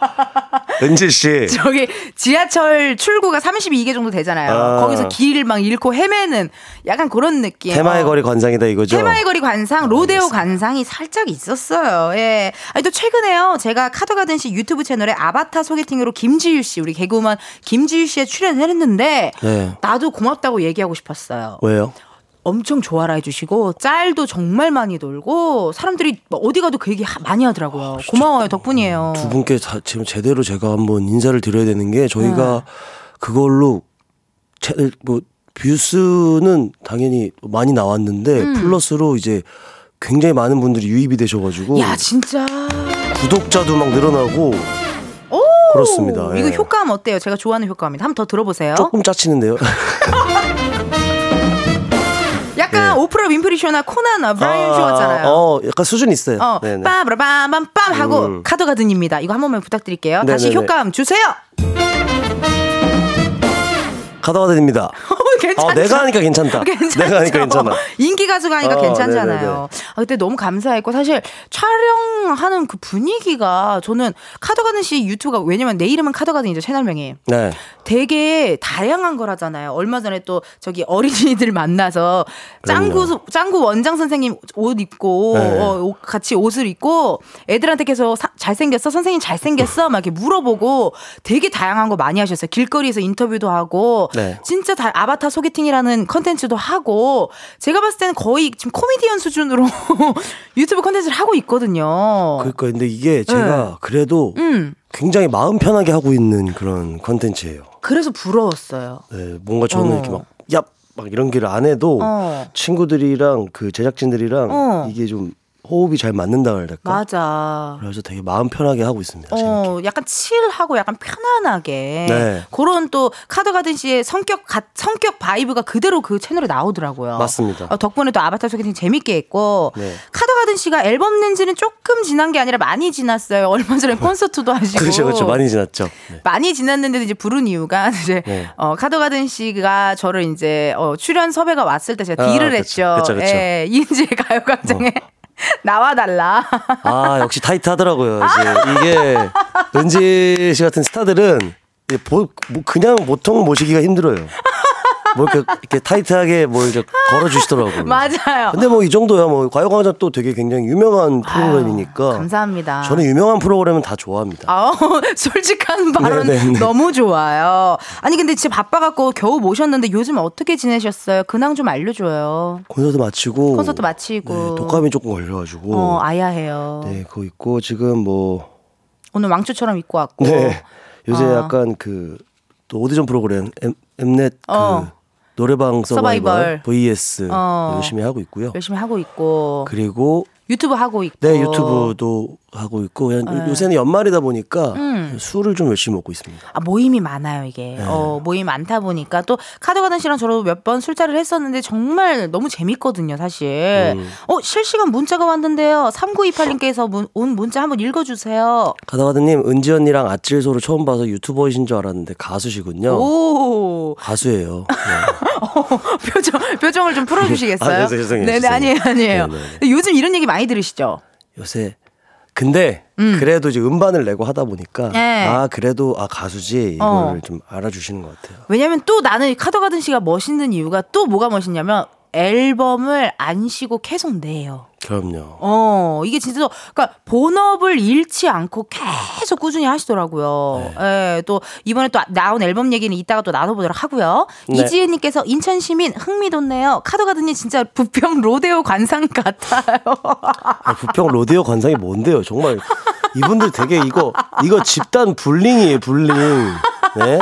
은지 씨. 저기 지하철 출구가 32개 정도 되잖아요. 아. 거기서 길을 막 잃고 헤매는 약간 그런 느낌. 테마의 어. 거리 관상이다 이거죠. 테마의 거리 관상, 로데오 관상이 살짝 있었어요. 예. 아니, 또 최근에요. 제가 카더가든 씨 유튜브 채널에 아바타 소개팅으로 김지유 씨, 우리 개그우먼 김지유 씨에 출연을 했는데, 네. 나도 고맙다고 얘기하고 싶었어요. 왜요? 엄청 좋아라 해주시고, 짤도 정말 많이 돌고, 사람들이 뭐 어디 가도 그 얘기 하- 많이 하더라고요. 고마워요. 덕분이에요. 두 분께 자, 지금 제대로 제가 한번 인사를 드려야 되는 게 저희가 네. 그걸로 채, 뭐 views는 당연히 많이 나왔는데 플러스로 이제 굉장히 많은 분들이 유입이 되셔가지고 야, 진짜. 구독자도 막 늘어나고 오! 그렇습니다. 이거 예. 효과음 어때요? 제가 좋아하는 효과음입니다. 한번 더 들어보세요. 조금 짜치는데요. 약간 네. 오프라 윈프리 쇼나 코난 오브라이언 쇼 같잖아요. 어, 약간 수준 있어요. 어. 빰빰빰빰 하고 음. 카더가든입니다. 이거 한 번만 부탁드릴게요. 다시 네네네. 효과음 주세요. 가다와드입니다. 괜찮죠? 어, 내가 하니까 괜찮다. 괜찮죠? 내가 하니까 괜찮아. 인기 가수가 하니까 어, 괜찮잖아요. 네네네. 아, 그때 너무 감사했고 사실 촬영하는 그 분위기가 저는 카더가든 씨 유튜브가 왜냐면 내 이름은 카더가든이죠 채널명이. 네. 되게 다양한 거라잖아요. 얼마 전에 또 저기 어린이들 만나서 짱구 짱구 원장 선생님 옷 입고 네. 어, 옷- 같이 옷을 입고 애들한테 계속 사- 잘생겼어 선생님 잘생겼어 막 이렇게 물어보고 되게 다양한 거 많이 하셨어요. 길거리에서 인터뷰도 하고 네. 진짜 다 아바타 소개팅이라는 컨텐츠도 하고 제가 봤을 때는 거의 지금 코미디언 수준으로 유튜브 컨텐츠를 하고 있거든요. 그러니까 근데 이게 제가 그래도 음 굉장히 마음 편하게 하고 있는 그런 컨텐츠예요. 그래서 부러웠어요. 네, 뭔가 저는 어. 이렇게 막 얍! 막 이런 걸 안 해도 어. 친구들이랑 그 제작진들이랑 어. 이게 좀 호흡이 잘 맞는다 그래야 될까? 맞아. 그래서 되게 마음 편하게 하고 있습니다. 재밌게. 어, 약간 chill하고 약간 편안하게 네. 그런 또 카더가든 씨의 성격 가, 성격 vibe가 그대로 그 채널에 나오더라고요. 맞습니다. 어, 덕분에 또 아바타 소개팅 재밌게 했고 네. 카더가든 씨가 앨범 낸지는 조금 지난 게 아니라 많이 지났어요. 얼마 전에 콘서트도 하시고 그렇죠, 그렇죠. 많이 지났죠. 네. 많이 지났는데도 이제 부른 이유가 이제 네. 어, 카더가든 씨가 저를 이제 어, 출연 섭외가 왔을 때 제가 아, deal을 그쵸, 했죠. 그쵸, 그쵸. 예, 이은지의 가요광장에 나와 달라. 아 역시 타이트하더라고요. 이제 이게 은지 씨 같은 스타들은 보, 뭐 그냥 보통 모시기가 힘들어요. 뭐 이렇게, 이렇게 타이트하게 뭘 이제 걸어주시더라고요. 맞아요. 근데 뭐 이 정도야 뭐 가요광장 또 되게 굉장히 유명한 프로그램이니까. 감사합니다. 저는 유명한 프로그램은 다 좋아합니다. 아, 솔직한 발언 네네네. 너무 좋아요. 아니 근데 진짜 바빠갖고 겨우 모셨는데 요즘 어떻게 지내셨어요? 근황 좀 알려줘요. 콘서트 마치고 콘서트 마치고. 네, 독감이 조금 걸려가지고 어 아야해요. 네 그거 있고 지금 뭐 오늘 왕초처럼 입고 왔고. 네. 요새 어. 약간 그 또 오디션 프로그램 엠, 엠넷 어. 그 노래방 서바이벌, 서바이벌. vs 어. 열심히 하고 있고요. 열심히 하고 있고 그리고 유튜브 하고 있고. 네 유튜브도 하고 있고 그냥 네. 요새는 연말이다 보니까 음. 술을 좀 열심히 먹고 있습니다. 아, 모임이 많아요, 이게. 네. 어, 모임이 많다 보니까 또 카드가든 씨랑 저도 몇 번 술자리를 했었는데 정말 너무 재밌거든요, 사실. 음. 어, 실시간 문자가 왔는데요. 3928님께서 문, 온 문자 한번 읽어 주세요. 가다가드님 은지 언니랑 아찔소를 처음 봐서 유튜버이신 줄 알았는데 가수시군요. 오. 가수예요. 네. 표정, 표정을 좀 풀어주시겠어요? 아, 죄송- 죄송해요, 네네, 죄송해요. 아니에요, 아니에요. 네네네. 근데 요즘 이런 얘기 많이 들으시죠? 요새 근데 그래도 이제 음반을 내고 하다 보니까 음. 네. 아 그래도 아 가수지 이거를 어. 좀 알아주시는 것 같아요. 왜냐면 또 나는 카더가든 씨가 멋있는 이유가 또 뭐가 멋있냐면 앨범을 안 쉬고 계속 내요. 그럼요. 어, 이게 진짜, 그러니까 본업을 잃지 않고 계속 꾸준히 하시더라고요. 네. 예, 또 이번에 또 나온 앨범 얘기는 이따가 또 나눠보도록 하고요. 네. 이지혜님께서 인천 시민 흥미 돋네요. 카드가든이 진짜 부평 로데오 관상 같아요. 아, 부평 로데오 관상이 뭔데요? 정말 이분들 되게 이거 이거 집단 불링이에요, 불링. 네?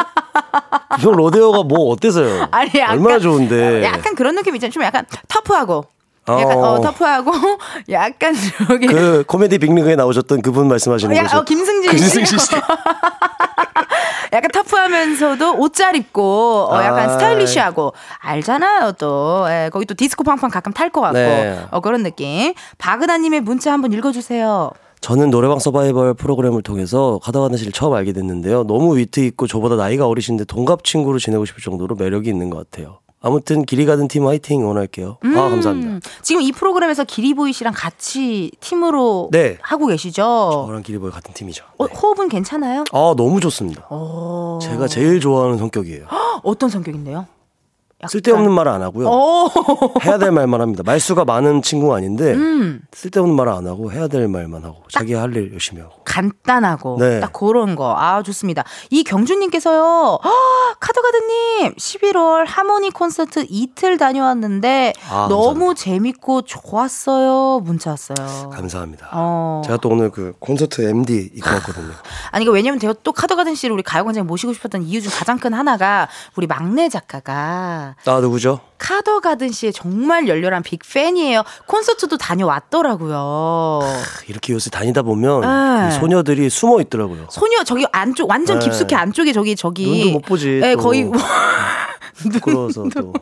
부평 로데오가 뭐 어때서요? 아니, 약간- 얼마나 좋은데. 약간 그런 느낌 있잖아요. 좀 약간 터프하고. 약간 어. 어, 터프하고 약간 저기 그 코미디 빅리그에 나오셨던 그분 말씀하시는 야, 거죠? 어, 김승진 씨. 김승진 씨. 약간 터프하면서도 옷 잘 입고 어, 약간 아. 스타일리시하고 알잖아요 또 예, 거기 또 디스코 팡팡 가끔 탈 것 같고 네. 어, 그런 느낌 박은하님의 문자 한번 읽어주세요 저는 노래방 서바이벌 프로그램을 통해서 가다가는 씨를 처음 알게 됐는데요. 너무 위트 있고 저보다 나이가 어리신데 동갑 친구로 지내고 싶을 정도로 매력이 있는 것 같아요. 아무튼 길이 가든 팀 화이팅 응원할게요. 아 감사합니다. 음, 지금 이 프로그램에서 기리보이 씨랑 같이 팀으로 네. 하고 계시죠 저랑 길이보이 같은 팀이죠. 어, 호흡은 괜찮아요? 아 너무 좋습니다. 어, 제가 제일 좋아하는 성격이에요. 어떤 성격인데요? 약간- 쓸데없는 말안 하고요. 오, 해야 될 말만 합니다. 말수가 많은 친구가 아닌데 음, 쓸데없는 말안 하고 해야 될 말만 하고 자기 할 일 열심히 하고. 간단하고 네. 딱 그런 거. 아 좋습니다. 이 경주님께서요. 아, 카드가드님 11월 하모니 콘서트 이틀 다녀왔는데 아, 너무 재밌고 좋았어요. 문자 왔어요. 감사합니다. 어. 제가 또 오늘 그 콘서트 MD 입고 왔거든요. 아니 이거 왜냐면 제가 또 카드가든 씨를 우리 가요광장에 모시고 싶었던 이유 중 가장 큰 하나가 우리 막내 작가가 아 누구죠? 카더 가든 씨의 정말 열렬한 빅 팬이에요. 콘서트도 다녀왔더라고요. 이렇게 요새 다니다 보면 네. 그 소녀들이 숨어 있더라고요. 소녀 저기 안쪽 완전 네. 깊숙이 안쪽에 저기 저기 눈도 못 보지, 예, 또. 거의 부끄러워서 또.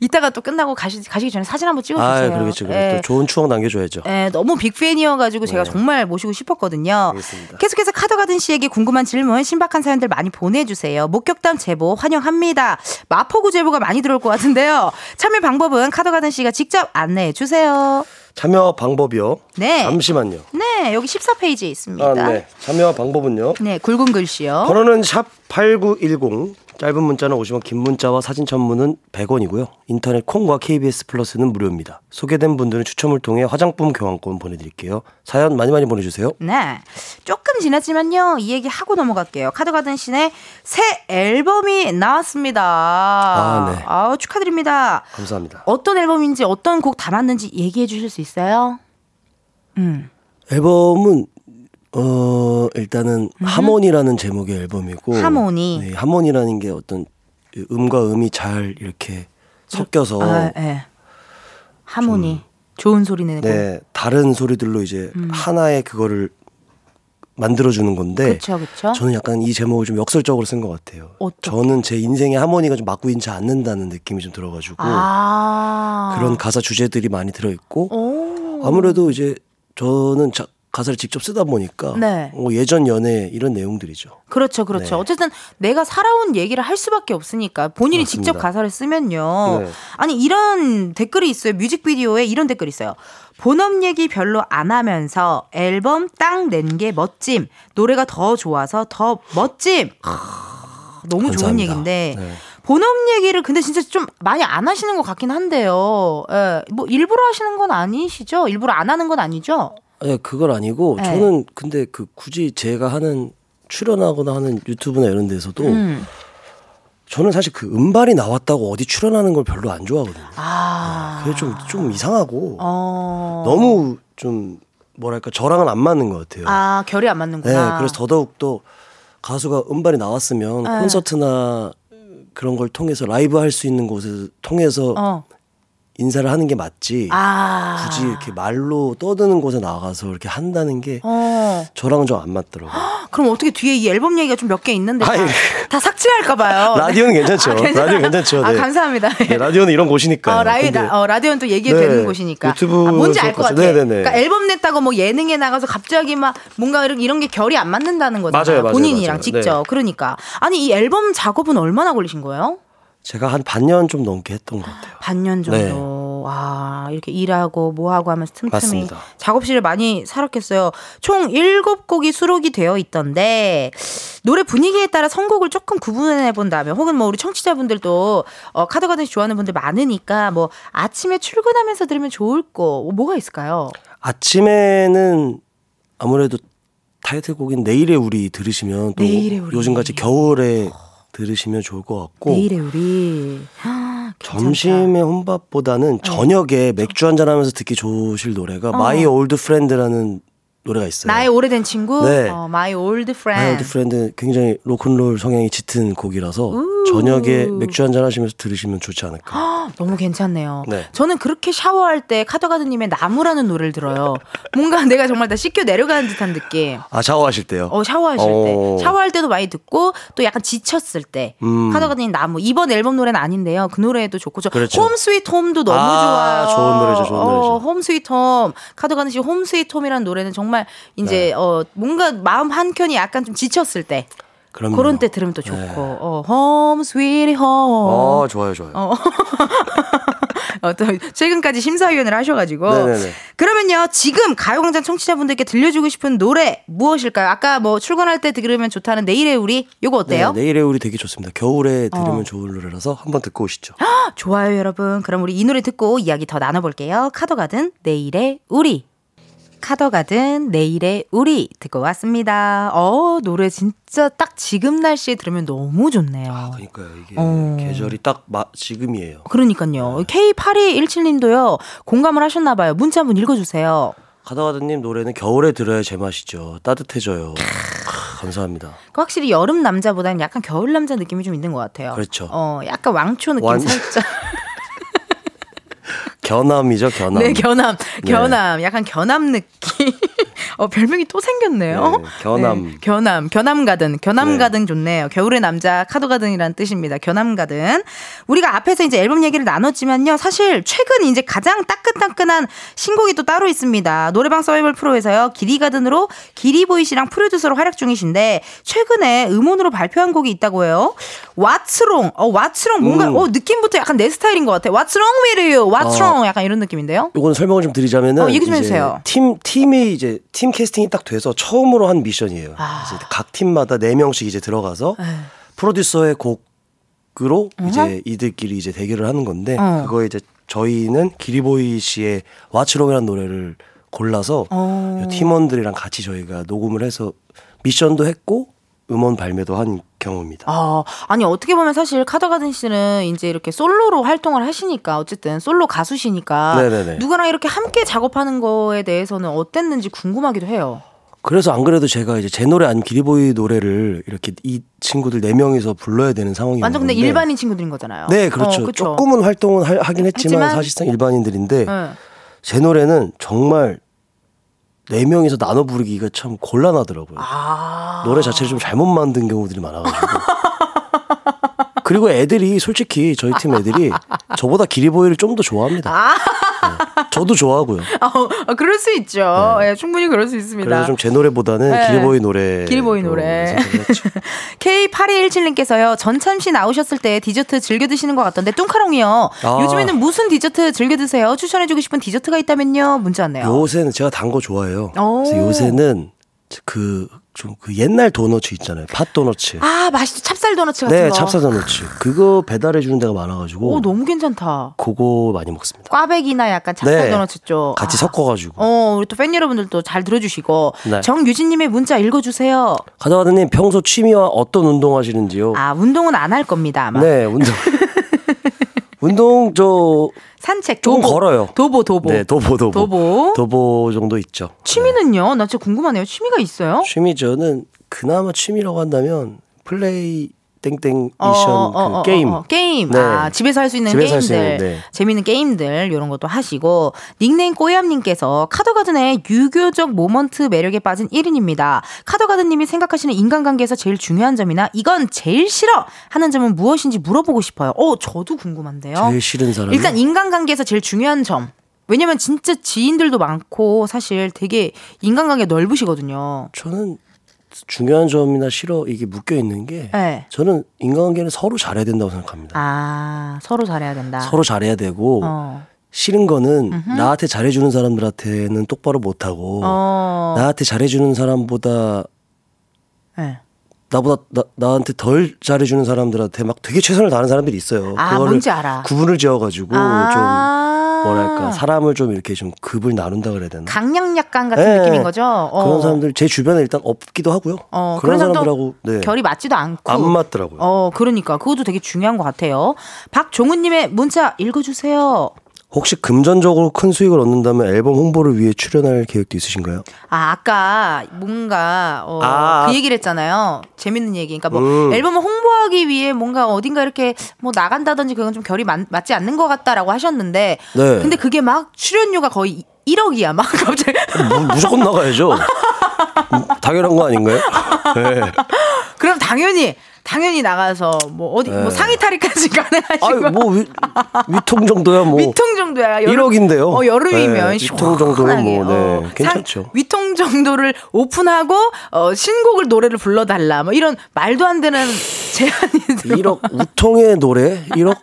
이따가 또 끝나고 가시, 가시기 전에 사진 한번 아, 찍어주세요. 그러겠죠. 그럼 예. 또 좋은 추억 남겨줘야죠. 예, 너무 빅팬이어가지고 제가 네. 정말 모시고 싶었거든요. 알겠습니다. 계속해서 카더가든 씨에게 궁금한 질문, 신박한 사연들 많이 보내주세요. 목격담 제보 환영합니다. 마포구 제보가 많이 들어올 것 같은데요. 참여 방법은 카더가든 씨가 직접 안내해 주세요. 참여 방법이요. 네. 잠시만요. 네, 여기 14페이지에 있습니다. 아, 네. 참여 방법은요. 네, 굵은 글씨요. 번호는 샵 8910. 짧은 문자는 50원, 긴 문자와 사진 첨부는 100원이고요. 인터넷 콩과 KBS 플러스는 무료입니다. 소개된 분들은 추첨을 통해 화장품 교환권 보내드릴게요. 사연 많이 많이 보내주세요. 네. 조금 지났지만요. 이 얘기 하고 넘어갈게요. 카드가든 씨의 새 앨범이 나왔습니다. 아, 네. 아우, 축하드립니다. 감사합니다. 어떤 앨범인지 어떤 곡 담았는지 얘기해 주실 수 있어요? 음. 앨범은 어 일단은 하모니라는 제목의 앨범이고 하모니. 네, 하모니라는 게 어떤 음과 음이 잘 이렇게 섞여서 아, 예. 하모니. 좋은 소리 내고. 네 다른 소리들로 이제 음. 하나의 그거를 만들어 주는 건데 그쵸, 그쵸. 저는 약간 이 제목을 좀 역설적으로 쓴 것 같아요. 어떻게? 저는 제 인생의 하모니가 좀 맞고 있지 않는다는 느낌이 좀 들어가지고 아. 그런 가사 주제들이 많이 들어 있고 오. 아무래도 이제 저는 자, 가사를 직접 쓰다 보니까 네. 어, 예전 연애 이런 내용들이죠. 그렇죠, 그렇죠. 네. 어쨌든 내가 살아온 얘기를 할 수밖에 없으니까 본인이 맞습니다. 직접 가사를 쓰면요. 네. 아니 이런 댓글이 있어요. 뮤직비디오에 이런 댓글이 있어요. 본업 얘기 별로 안 하면서 앨범 딱 낸 게 멋짐. 노래가 더 좋아서 더 멋짐. 아, 너무 좋은 감사합니다. 얘기인데 네. 본업 얘기를 근데 진짜 좀 많이 안 하시는 것 같긴 한데요. 예, 뭐 일부러 하시는 건 아니시죠? 일부러 안 하는 건 아니죠? 네, 그걸 아니고 네. 저는 근데 그 굳이 제가 하는 출연하거나 하는 유튜브나 이런 데서도 음. 저는 사실 그 음반이 나왔다고 어디 출연하는 걸 별로 안 좋아하거든요. 아. 그게 좀, 좀 이상하고 어. 너무 좀 뭐랄까 저랑은 안 맞는 것 같아요. 아, 결이 안 네, 맞는구나. 그래서 더더욱 또 가수가 음반이 나왔으면 네. 콘서트나 그런 걸 통해서 라이브 할 수 있는 곳을 통해서 어. 인사를 하는 게 맞지. 아. 굳이 이렇게 말로 떠드는 곳에 나가서 이렇게 한다는 게 어. 저랑은 좀안 맞더라고요. 그럼 어떻게 뒤에 이 앨범 얘기가 좀 몇 개 있는데 다. 다 삭제할까 봐요. 라디오는 괜찮죠. 아? 라디오 괜찮죠. 아, 네. 감사합니다. 네, 라디오는 이런 곳이니까. 어, 라이, 라, 어, 라디오는 또 얘기가 네, 되는 곳이니까. 유튜브에서 아, 뭔지 알 것 같아. 네네네. 그러니까 앨범 냈다고 뭐 예능에 나가서 갑자기 막 뭔가 이런, 이런 게 결이 안 맞는다는 거잖아요. 맞아요, 맞아요, 본인이랑 맞아요. 직접. 네. 그러니까. 아니, 이 앨범 작업은 얼마나 걸리신 거예요? 제가 한 반년 좀 넘게 했던 것 같아요. 반년 정도. 네. 와, 이렇게 일하고 뭐 하고 하면서 틈틈이 맞습니다. 작업실을 많이 살았겠어요. 총 7곡이 수록이 되어 있던데 노래 분위기에 따라 선곡을 조금 구분해 본다면 혹은 뭐 우리 청취자분들도 어, 카더가든 씨 좋아하는 분들 많으니까 뭐 아침에 출근하면서 들으면 좋을 거 뭐가 있을까요? 아침에는 아무래도 타이틀곡인 내일의 우리 들으시면 또 우리. 요즘같이 겨울에 들으시면 좋을 것 같고 내일의 우리. 아. 점심에 혼밥보다는 저녁에 맥주 한잔 하면서 듣기 좋으실 노래가 My Old Friend라는 노래가 있어요. 어. 나의 오래된 친구, 네. 어, My Old Friend. My Old Friend 굉장히 로큰롤 성향이 짙은 곡이라서 저녁에 맥주 한잔 하시면서 들으시면 좋지 않을까. 아, 너무 괜찮네요. 네. 저는 그렇게 샤워할 때 카더가든님의 나무라는 노래를 들어요. 뭔가 내가 정말 다 씻겨 내려가는 듯한 느낌. 아 샤워하실 때요? 어, 샤워하실 어. 때. 샤워할 때도 많이 듣고 또 약간 지쳤을 때. 음. 카더가든님 나무. 이번 앨범 노래는 아닌데요. 그 노래도 좋고. 저 그렇죠. Home Sweet Home도 너무 아, 좋아요. 좋은 노래죠, 좋은 노래죠. 어, Home Sweet Home. 카더가든 씨 Home Sweet Home이라는 노래는 정말 이제 네. 어, 뭔가 마음 한 켠이 약간 좀 지쳤을 때. 그럼요. 그런 때 들으면 또 좋고. 네. 어, Home Sweet Home. 어 좋아요 좋아요. 어. 어, 또 최근까지 심사위원을 하셔가지고. 네네네. 그러면요, 지금 가요광장 청취자분들께 들려주고 싶은 노래 무엇일까요? 아까 뭐 출근할 때 들으면 좋다는 내일의 우리, 요거 어때요? 네, 내일의 우리 되게 좋습니다. 겨울에 들으면 어. 좋은 노래라서 한번 듣고 오시죠. 좋아요, 여러분. 그럼 우리 이 노래 듣고 이야기 더 나눠볼게요. 카더가든 내일의 우리. 카더가든 내일의 우리 듣고 왔습니다. 어, 노래 진짜 딱 지금 날씨에 들으면 너무 좋네요. 그러니까요 이게 어. 계절이 딱 마, 지금이에요. 그러니까요. K8217님도요, 공감을 하셨나 봐요. 문자 한번 읽어 주세요. 가다가드님 노래는 겨울에 들어야 제맛이죠. 따뜻해져요. 아, 감사합니다. 확실히 여름 남자보다는 약간 겨울 남자 느낌이 좀 있는 것 같아요. 그렇죠. 어, 약간 왕초 느낌 완- 살짝. 견함이죠 견함. 네, 견함. 네. 견함. 약간 견함 느낌. 어, 별명이 또 생겼네요. 네, 견암. 네, 견암. 견암 가든. 견암 네. 가든 좋네요. 겨울의 남자 카드 가든이라는 뜻입니다. 견암 가든. 우리가 앞에서 이제 앨범 얘기를 나눴지만요. 사실 최근 이제 가장 따끈따끈한 신곡이 또 따로 있습니다. 노래방 서바이벌 프로에서요. 기리 가든으로 기리보이 씨랑 프로듀서로 활약 중이신데 최근에 음원으로 발표한 곡이 있다고 해요. What's wrong? 어, What's wrong? 뭔가 음. 어, 느낌부터 약간 내 스타일인 것 같아. What's wrong with you? What's 약간 이런 느낌인데요. 이건 설명을 좀 드리자면은 어, 얘기 좀 해주세요. 팀 팀이 이제 팀 캐스팅이 딱 돼서 처음으로 한 미션이에요. 아. 이제 각 팀마다 네 명씩 이제 들어가서 네. 프로듀서의 곡으로 이제 이들끼리 이제 대결을 하는 건데 어. 그거 이제 저희는 기리보이 씨의 와츠롱이라는 노래를 골라서 어. 이 팀원들이랑 같이 저희가 녹음을 해서 미션도 했고 음원 발매도 한 경우입니다. 아, 아니 어떻게 보면 사실 카더가든 씨는 이제 이렇게 솔로로 활동을 하시니까 어쨌든 솔로 가수시니까 네네네. 누구랑 이렇게 함께 작업하는 거에 대해서는 어땠는지 궁금하기도 해요. 그래서 안 그래도 제가 이제 제 노래 아니면 기리보이 노래를 이렇게 이 친구들 네 명이서 불러야 되는 상황이 완전 근데 일반인 친구들인 거잖아요. 네, 그렇죠. 어, 그쵸? 조금은 활동은 하, 하긴 했지만, 했지만- 사실상 일반인들인데 네. 제 노래는 정말 네 명이서 나눠 부르기가 참 곤란하더라고요. 아. 노래 자체를 좀 잘못 만든 경우들이 많아가지고. 그리고 애들이 솔직히 저희 팀 애들이 저보다 기리보이를 좀 더 좋아합니다. 아, 네. 저도 좋아하고요. 어, 어, 그럴 수 있죠. 예, 충분히 그럴 수 있습니다. 그래서 좀 제 노래보다는 네. 기리보이 노래. 기리보이 노래. 선택했죠. K8217님께서요, 전참 씨 나오셨을 때 디저트 즐겨 드시는 것 같던데, 뚱카롱이요. 아. 요즘에는 무슨 디저트 즐겨 드세요? 추천해주고 싶은 디저트가 있다면요? 문자 왔네요. 요새는 제가 단 거 좋아해요. 요새는 그 좀 그 옛날 도너츠 있잖아요. 팥 도너츠. 아, 맛있죠. 찹쌀 도너츠 같은 네, 거. 찹쌀 도너츠. 그거 배달해 주는 데가 많아가지고 오, 너무 괜찮다. 그거 많이 먹습니다. 꽈배기나 약간 찹쌀 네. 도너츠 쪽. 같이 아. 섞어가지고. 어, 우리 또 팬 여러분들도 잘 들어주시고. 네. 정유진님의 문자 읽어주세요. 카더가든님 평소 취미와 어떤 운동 하시는지요? 아, 운동은 안 할 겁니다, 아마. 네, 운동. 운동 저 산책, 조금 도보. 걸어요. 도보, 도보. 네, 도보 도보. 도보. 도보 정도 있죠. 취미는요? 나 진짜 궁금하네요. 취미가 있어요? 취미 저는 그나마 취미라고 한다면 플레이 땡땡 어, 미션 어, 그 어, 어, 게임. 어, 게임. 네. 아, 집에서 할 수 있는 집에서 할 게임들. 수 있는, 네. 재밌는 게임들, 이런 것도 하시고. 닉네임 꼬얌님께서 카더가든의 유교적 moment 매력에 빠진 1인입니다. 카더가든님이 생각하시는 인간관계에서 제일 중요한 점이나 이건 제일 싫어! 하는 점은 무엇인지 물어보고 싶어요. 어, 저도 궁금한데요. 제일 싫은 사람. 일단 인간관계에서 제일 중요한 점. 왜냐면 진짜 지인들도 많고 사실 되게 인간관계 넓으시거든요. 저는 중요한 점이나 싫어 이게 묶여 있는 게 네. 저는 인간관계는 서로 잘해야 된다고 생각합니다. 아, 서로 잘해야 된다. 서로 잘해야 되고 어. 싫은 거는 나한테 잘해주는 사람들한테는 똑바로 못하고 어. 나한테 잘해주는 사람보다 네. 나보다 나, 나한테 덜 잘해주는 사람들한테 막 되게 최선을 다하는 사람들이 있어요. 아, 그거를 뭔지 알아. 구분을 지어가지고 아. 좀 뭐랄까 사람을 좀 이렇게 좀 급을 나눈다 그래야 되나? 강약약간 같은 네. 느낌인 거죠. 어. 그런 사람들 제 주변에 일단 없기도 하고요. 어, 그런 사람도 사람들하고 네. 결이 맞지도 않고 안 맞더라고요. 어, 그러니까 그것도 되게 중요한 것 같아요. 박종훈님의 문자 읽어주세요. 혹시 금전적으로 큰 수익을 얻는다면 앨범 홍보를 위해 출연할 계획도 있으신가요? 아, 아까 뭔가 어, 아. 그 얘기를 했잖아요. 재밌는 얘기. 그러니까 뭐 음. 앨범을 홍보하기 위해 뭔가 어딘가 이렇게 뭐 나간다든지 그건 좀 결이 맞, 맞지 않는 것 같다라고 하셨는데 네. 근데 그게 막 출연료가 거의 1억이야. 막 갑자기 무, 무조건 나가야죠. 음, 당연한 거 아닌가요? 네. 그럼 당연히 당연히 나가서 뭐 어디 뭐 네. 상의 탈의까지 가능하시고 아유 뭐 위, 위통 정도야 뭐 위통 정도야. 여름, 1억인데요. 어, 여름이면 네, 위통 정도는 뭐, 네, 어, 괜찮죠. 상- 위통 정도를 오픈하고 어, 신곡을 노래를 불러달라. 뭐 이런 말도 안 되는 제안이 들어. 1억 우통의 노래 1억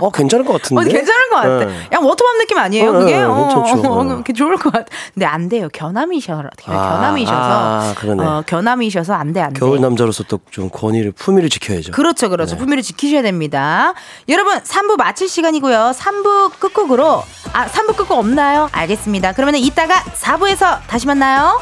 어 괜찮을 것 같은데. 어, 괜찮은 것 같아. 네. 야 워터밤 느낌 아니에요, 어, 그게? 네, 어, 괜찮죠. 어, 네. 그렇게 좋을 것 같아. 근데 안 돼요. 견암이셔, 아, 견암이셔서. 아, 그러네. 어, 견암이셔서 안 돼, 안 돼. 겨울 남자로서 또 좀 권위를 품 위를 지켜야죠. 그렇죠, 그렇죠. 품위를 지키셔야 됩니다. 여러분, 3부 마칠 시간이고요. 3부 끝곡으로, 아, 3부 끝곡 없나요? 알겠습니다. 그러면 이따가 4부에서 다시 만나요.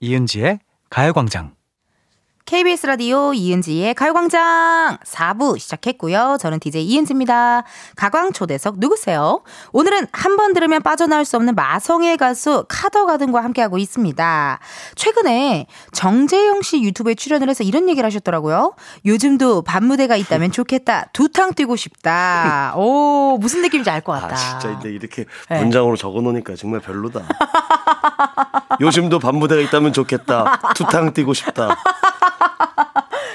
이은지의 가요광장. KBS 라디오 이은지의 가요광장 4부 시작했고요. 저는 DJ 이은지입니다. 가광 초대석 누구세요? 오늘은 한 번 들으면 빠져나올 수 없는 마성의 가수 카더가든과 함께하고 있습니다. 최근에 정재영 씨 유튜브에 출연을 해서 이런 얘기를 하셨더라고요. 요즘도 밤무대가 있다면 좋겠다. 두탕 뛰고 싶다. 오, 무슨 느낌인지 알 것 같다. 아 진짜 근데 이렇게 네. 문장으로 적어 놓으니까 정말 별로다. 요즘도 밤무대가 있다면 좋겠다. 투탕 뛰고 싶다.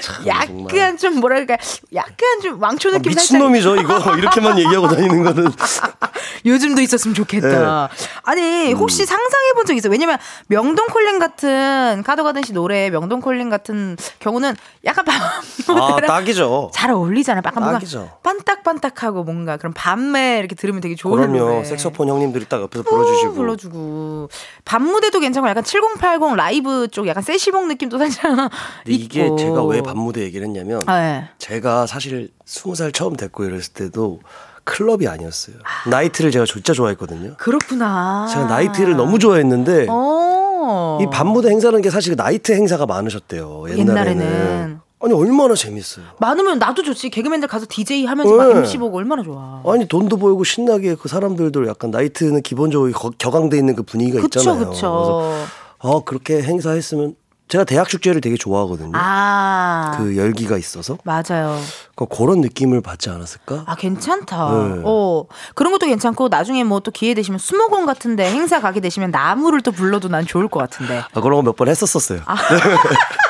참, 정말. 약간 좀 뭐랄까, 약간 좀 왕초 아, 느낌 살짝 미친놈이죠 이거 이렇게만 얘기하고 다니는 거는 요즘도 있었으면 좋겠다. 네. 아니, 음. 혹시 상상해 본 적 있어요? 왜냐면 명동 콜링 같은 카더가든 씨 노래 명동 콜링 같은 경우는 약간 밤아 딱이죠. 잘 어울리잖아요. 약간 뭔가 딱이죠. 반딱반딱하고 뭔가 그런 밤에 이렇게 들으면 되게 좋은 그럼요. 노래. 색소폰 형님들이 딱 옆에서 어, 불러주시고. 불러주고 밤 무대도 괜찮고 약간 7080 라이브 쪽 약간 세시봉 느낌도 살짝 근데 이게. 제가 왜 밤무대 얘기를 했냐면 아, 네. 제가 사실 스무 살 처음 됐고 이랬을 때도 클럽이 아니었어요. 나이트를 제가 진짜 좋아했거든요. 그렇구나. 제가 나이트를 너무 좋아했는데 어. 이 밤무대 행사라는 게 사실 나이트 행사가 많으셨대요. 옛날에는. 옛날에는. 아니 얼마나 재밌어요. 많으면 나도 좋지. 개그맨들 가서 DJ 하면서 막 네. MC 보고 얼마나 좋아. 아니 돈도 벌고 신나게 그 사람들도 약간 나이트는 기본적으로 거- 격앙돼 있는 그 분위기가 그쵸, 있잖아요. 그쵸. 그래서 아 그렇게 행사했으면 제가 대학 축제를 되게 좋아하거든요. 아. 그 열기가 있어서 맞아요. 그 그런 느낌을 받지 않았을까? 아, 괜찮다. 네. 어. 그런 것도 괜찮고, 나중에 뭐 또 기회 되시면 수목원 같은 데 행사 가게 되시면 나무를 또 불러도 난 좋을 것 같은데. 아, 그런 거 몇 번 했었었어요.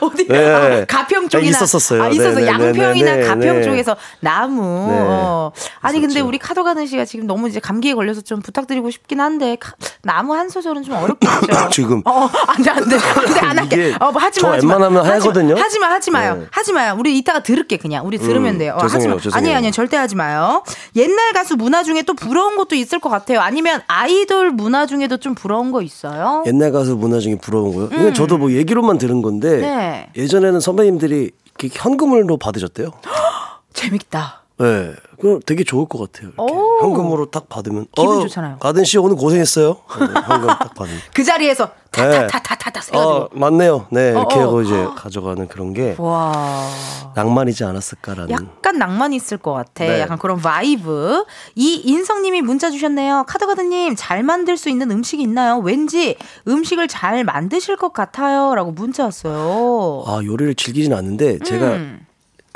어디? 네. 아, 가평 쪽이나. 있었었어요. 아, 있어서 네, 네, 양평이나 네, 네, 가평 네. 쪽에서 나무. 네. 어. 아니, 근데 있었죠. 우리 카더가든 씨가 지금 너무 이제 감기에 걸려서 좀 부탁드리고 싶긴 한데, 카- 나무 한 소절은 좀 어렵겠죠. 지금. 어, 어, 안 돼, 안 돼. 근데 안 할게. 어, 뭐 하지 마. 저 하지 마. 웬만하면. 하거든요. 하지 마, 하지 마요. 네. 하지 마요. 우리 이따가 들을게, 그냥. 우리 들으면 음, 돼요. 어, 죄송해요, 하지 마. 아니에요, 아니에요. 절대 하지 마요. 옛날 가수 문화 중에 또 부러운 것도 있을 것 같아요. 아니면 아이돌 문화 중에도 좀 부러운 거 있어요? 옛날 가수 문화 중에 부러운 거요. 이건 저도 뭐 얘기로만 들은 건데 음. 네. 예전에는 선배님들이 이렇게 현금으로 받으셨대요. 재밌다. 네, 그 되게 좋을 것 같아요. 이렇게 오. 현금으로 딱 받으면 기분 어, 좋잖아요. 가든 씨 오늘 고생했어요. 네, 현금 딱 받으면. 그 자리에서 네. 타타타타타타 해가지고. 어 맞네요. 네 이렇게 어, 어. 하고 이제 가져가는 그런 게 와. 낭만이지 않았을까라는. 약간 낭만 있을 것 같아. 네. 약간 그런 vibe. 이 인성님이 문자 주셨네요. 카더가든님 잘 만들 수 있는 음식이 있나요? 왠지 음식을 잘 만드실 것 같아요.라고 문자 왔어요. 아 요리를 즐기진 않는데 제가 음.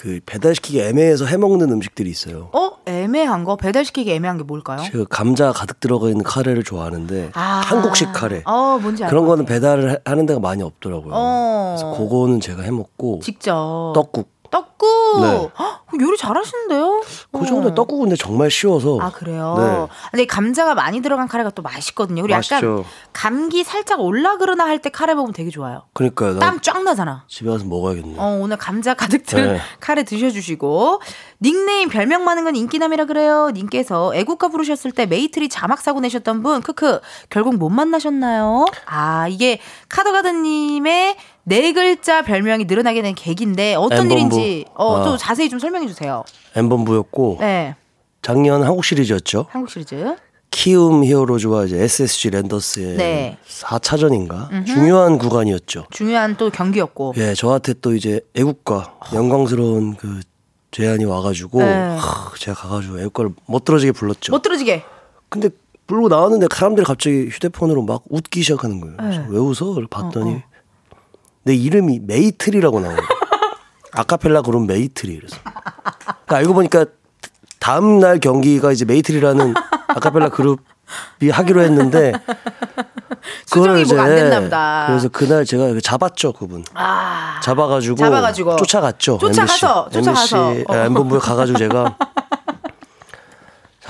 그 배달시키기 애매해서 해먹는 음식들이 있어요. 어 애매한 거 배달시키기 애매한 게 뭘까요? 제가 감자 가득 들어가 있는 카레를 좋아하는데 아. 한국식 카레 어 뭔지 그런 거는. 배달을 하- 하는 데가 많이 없더라고요. 어. 그래서 그거는 제가 해먹고 직접 떡국. 떡국 네. 헉, 요리 잘하시는데요? 그 정도 어. 떡국은 근데 정말 쉬워서. 아 그래요? 네. 근데 감자가 많이 들어간 카레가 또 맛있거든요. 우리 약간 맛있죠. 감기 살짝 올라 그러나 할 때 카레 먹으면 되게 좋아요. 그러니까요. 나 땀 쫙 나잖아. 집에 가서 먹어야겠네. 어, 오늘 감자 가득 든 네. 카레 드셔주시고 닉네임 별명 많은 건 인기남이라 그래요. 님께서 애국가 부르셨을 때 메이트리 자막 사고 내셨던 분 크크 결국 못 만나셨나요? 아 이게 카더가든님의 네 글자 별명이 늘어나게 된 계기인데 어떤 엠본부. 일인지 어, 또 아. 자세히 좀 설명해 주세요. 엠본부였고 네, 작년 한국 시리즈였죠. 한국 시리즈. 키움 히어로즈와 이제 SSG 랜더스의 네. 4차전인가 중요한 구간이었죠. 중요한 또 경기였고. 예, 저한테 또 이제 애국가 영광스러운 그 제안이 와가지고 네. 하, 제가 가가지고 애국가를 멋들어지게 불렀죠. 멋들어지게. 근데 부르고 나왔는데 사람들이 갑자기 휴대폰으로 막 웃기 시작하는 거예요. 네. 왜 웃어? 봤더니 내 이름이 메이트리라고 나오는 거예요. 아카펠라 그룹 메이트리 그래서 그러니까 알고 보니까 다음 날 경기가 이제 메이트리라는 아카펠라 그룹이 하기로 했는데 그걸 이제. 그래서 그날 제가 잡았죠 그분. 아. 잡아가지고, 잡아가지고. 쫓아갔죠. 쫓아가서, MBC. 쫓아가서. MBC 어. 엠본부에 가가지고 제가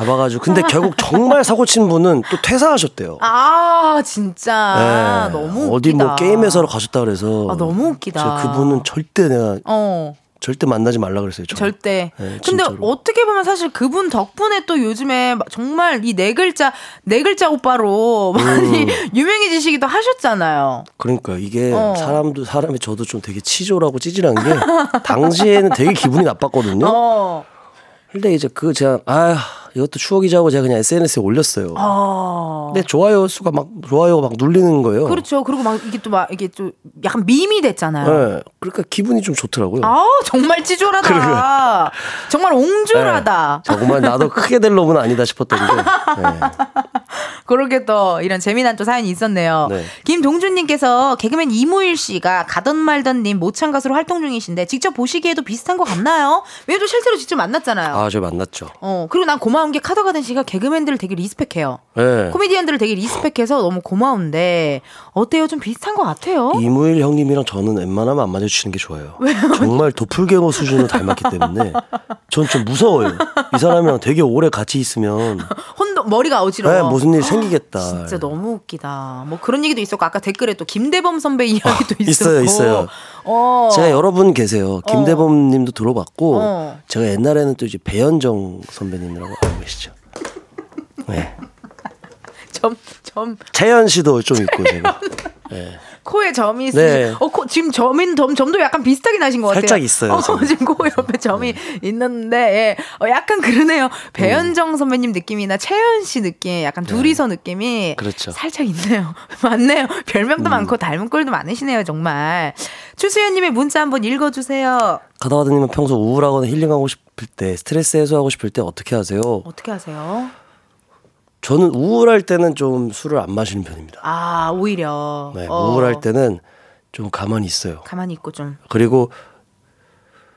잡아가지고 근데 결국 정말 사고 친 분은 또 퇴사하셨대요. 아 진짜 네. 너무 웃기다. 어디 뭐 게임회사로 가셨다 그래서 아, 너무 웃기다. 그분은 절대 내가 어. 절대 만나지 말라 그랬어요. 저. 절대. 네, 근데. 어떻게 보면 사실 그분 덕분에 또 요즘에 막 정말 이 네 글자 네 글자 오빠로 많이 음. 유명해지시기도 하셨잖아요. 그러니까 이게 어. 사람도 사람이 저도 좀 되게 치졸하고 찌질한 게 당시에는 되게 기분이 나빴거든요. 어. 근데 이제 그 제가 아 이것도 추억이자 하고 제가 그냥 SNS에 올렸어요. 어. 근데 좋아요 수가 막 좋아요가 막 눌리는 거예요. 그렇죠. 그리고 막 이게 또 막 이게 또 약간 밈이 됐잖아요. 네. 그러니까 기분이 좀 좋더라고요. 아 정말 찌졸하다. 정말 옹졸하다. 네. 정말 나도 크게 될 놈은 아니다 싶었던 게. 네. 그렇게 또 이런 재미난 또 사연이 있었네요. 네. 김동준님께서 개그맨 이무일 씨가 가던 말던님 모창 가수로 활동 중이신데 직접 보시기에도 비슷한 것 같나요? 왜냐면 실제로 직접 만났잖아요. 아, 저 만났죠. 어 그리고 난 고마 운 게 카더가든 씨가 개그맨들을 되게 리스펙해요. 네. 코미디언들을 되게 리스펙해서 너무 고마운데 어때요? 좀 비슷한 것 같아요. 이무일 형님이랑 저는 웬만하면 안 마주치는 게 좋아요. 정말 도플갱어 수준으로 닮았기 때문에 전 좀 무서워요. 이 사람이랑 되게 오래 같이 있으면 혼돈 머리가 어지러워. 네, 무슨 일 생기겠다. 진짜 너무 웃기다. 뭐 그런 얘기도 있었고 아까 댓글에 또 김대범 선배 이야기도 있었고. 있어요, 있어요. 어. 제가 여러 분 계세요. 김대범 님도 들어봤고 어. 제가 옛날에는 또 이제 배현정 선배님이라고 알고 계시죠. 네. 점, 점, 채연 씨도 좀 있고 제가. 네. 코에 점이 있으시 네. 어, 코, 지금 점인, 점, 점도 약간 비슷하게 나신 것 같아요. 살짝 있어요, 어, 저는. 지금 코 옆에 점이 있는데, 예. 어, 약간 그러네요. 배현정 선배님 느낌이나 채연 씨 느낌, 약간 둘이서 느낌이. 네. 그렇죠. 음. 살짝 있네요. 맞네요. 별명도 많고 닮은 꼴도 많으시네요, 정말. 추수연님의 문자 한번 읽어주세요. 가다가드님은 평소 우울하거나 힐링하고 싶을 때 스트레스 해소하고 싶을 때 어떻게 하세요? 어떻게 하세요? 저는 우울할 때는 좀 술을 안 마시는 편입니다. 아, 오히려. 네, 어, 우울할 때는 좀 가만히 있어요. 가만히 있고 좀. 그리고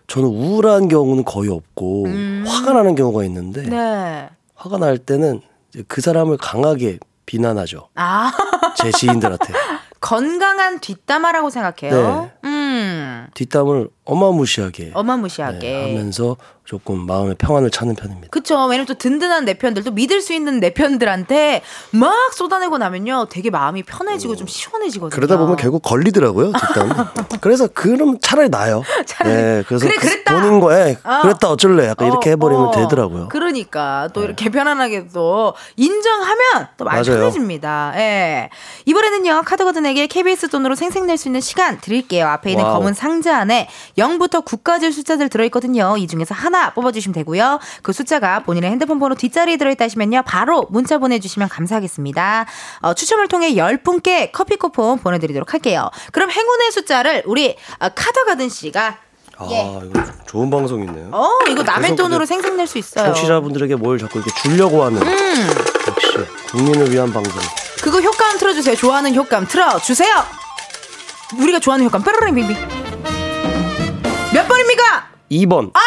저는 우울한 경우는 거의 없고 화가 나는 경우가 있는데 음. 네. 화가 날 때는 그 사람을 강하게 비난하죠. 아, 제 지인들한테 건강한 뒷담화라고 생각해요. 네. 음, 뒷담을 어마무시하게 어마무시하게. 네, 하면서 조금 마음의 평안을 찾는 편입니다. 그쵸. 왜냐면 또 든든한 내 편들, 또 믿을 수 있는 내 편들한테 막 쏟아내고 나면요. 되게 마음이 편해지고 좀 시원해지거든요. 그러다 보면 결국 걸리더라고요, 뒷담. 그래서 그럼 차라리 나요. 차라리. 네, 그래서 그래, 그랬다. 본인 거에 어. 그랬다 어쩔래 약간 이렇게 어, 해버리면 어. 되더라고요. 그러니까 또 이렇게 편안하게 또 인정하면 또 많이 맞아요. 편해집니다. 예. 이번에는요 카더가든에게 KBS 돈으로 생색낼 수 있는 시간 드릴게요. 앞에 있는 와우. 검은 상자 안에 0부터 9까지 숫자들 들어있거든요. 이 중에서 하나 뽑아주시면 되고요. 그 숫자가 본인의 핸드폰 번호 뒷자리에 들어있다 하시면요. 바로 문자 보내주시면 감사하겠습니다. 어, 추첨을 통해 10분께 커피 쿠폰 보내드리도록 할게요. 그럼 행운의 숫자를 우리 어, 카더가든 씨가 아 예. 이거 좀 좋은 방송이네요. 어 이거 남의 돈으로 생색낼 수 있어요. 청취자분들에게 뭘 자꾸 이렇게 주려고 하는 음. 역시 국민을 위한 방송. 그거 효과음 틀어주세요. 좋아하는 효과음 틀어주세요. 우리가 좋아하는 효과음 뾰로롱 빙빙. 몇 번입니까? 2번. 아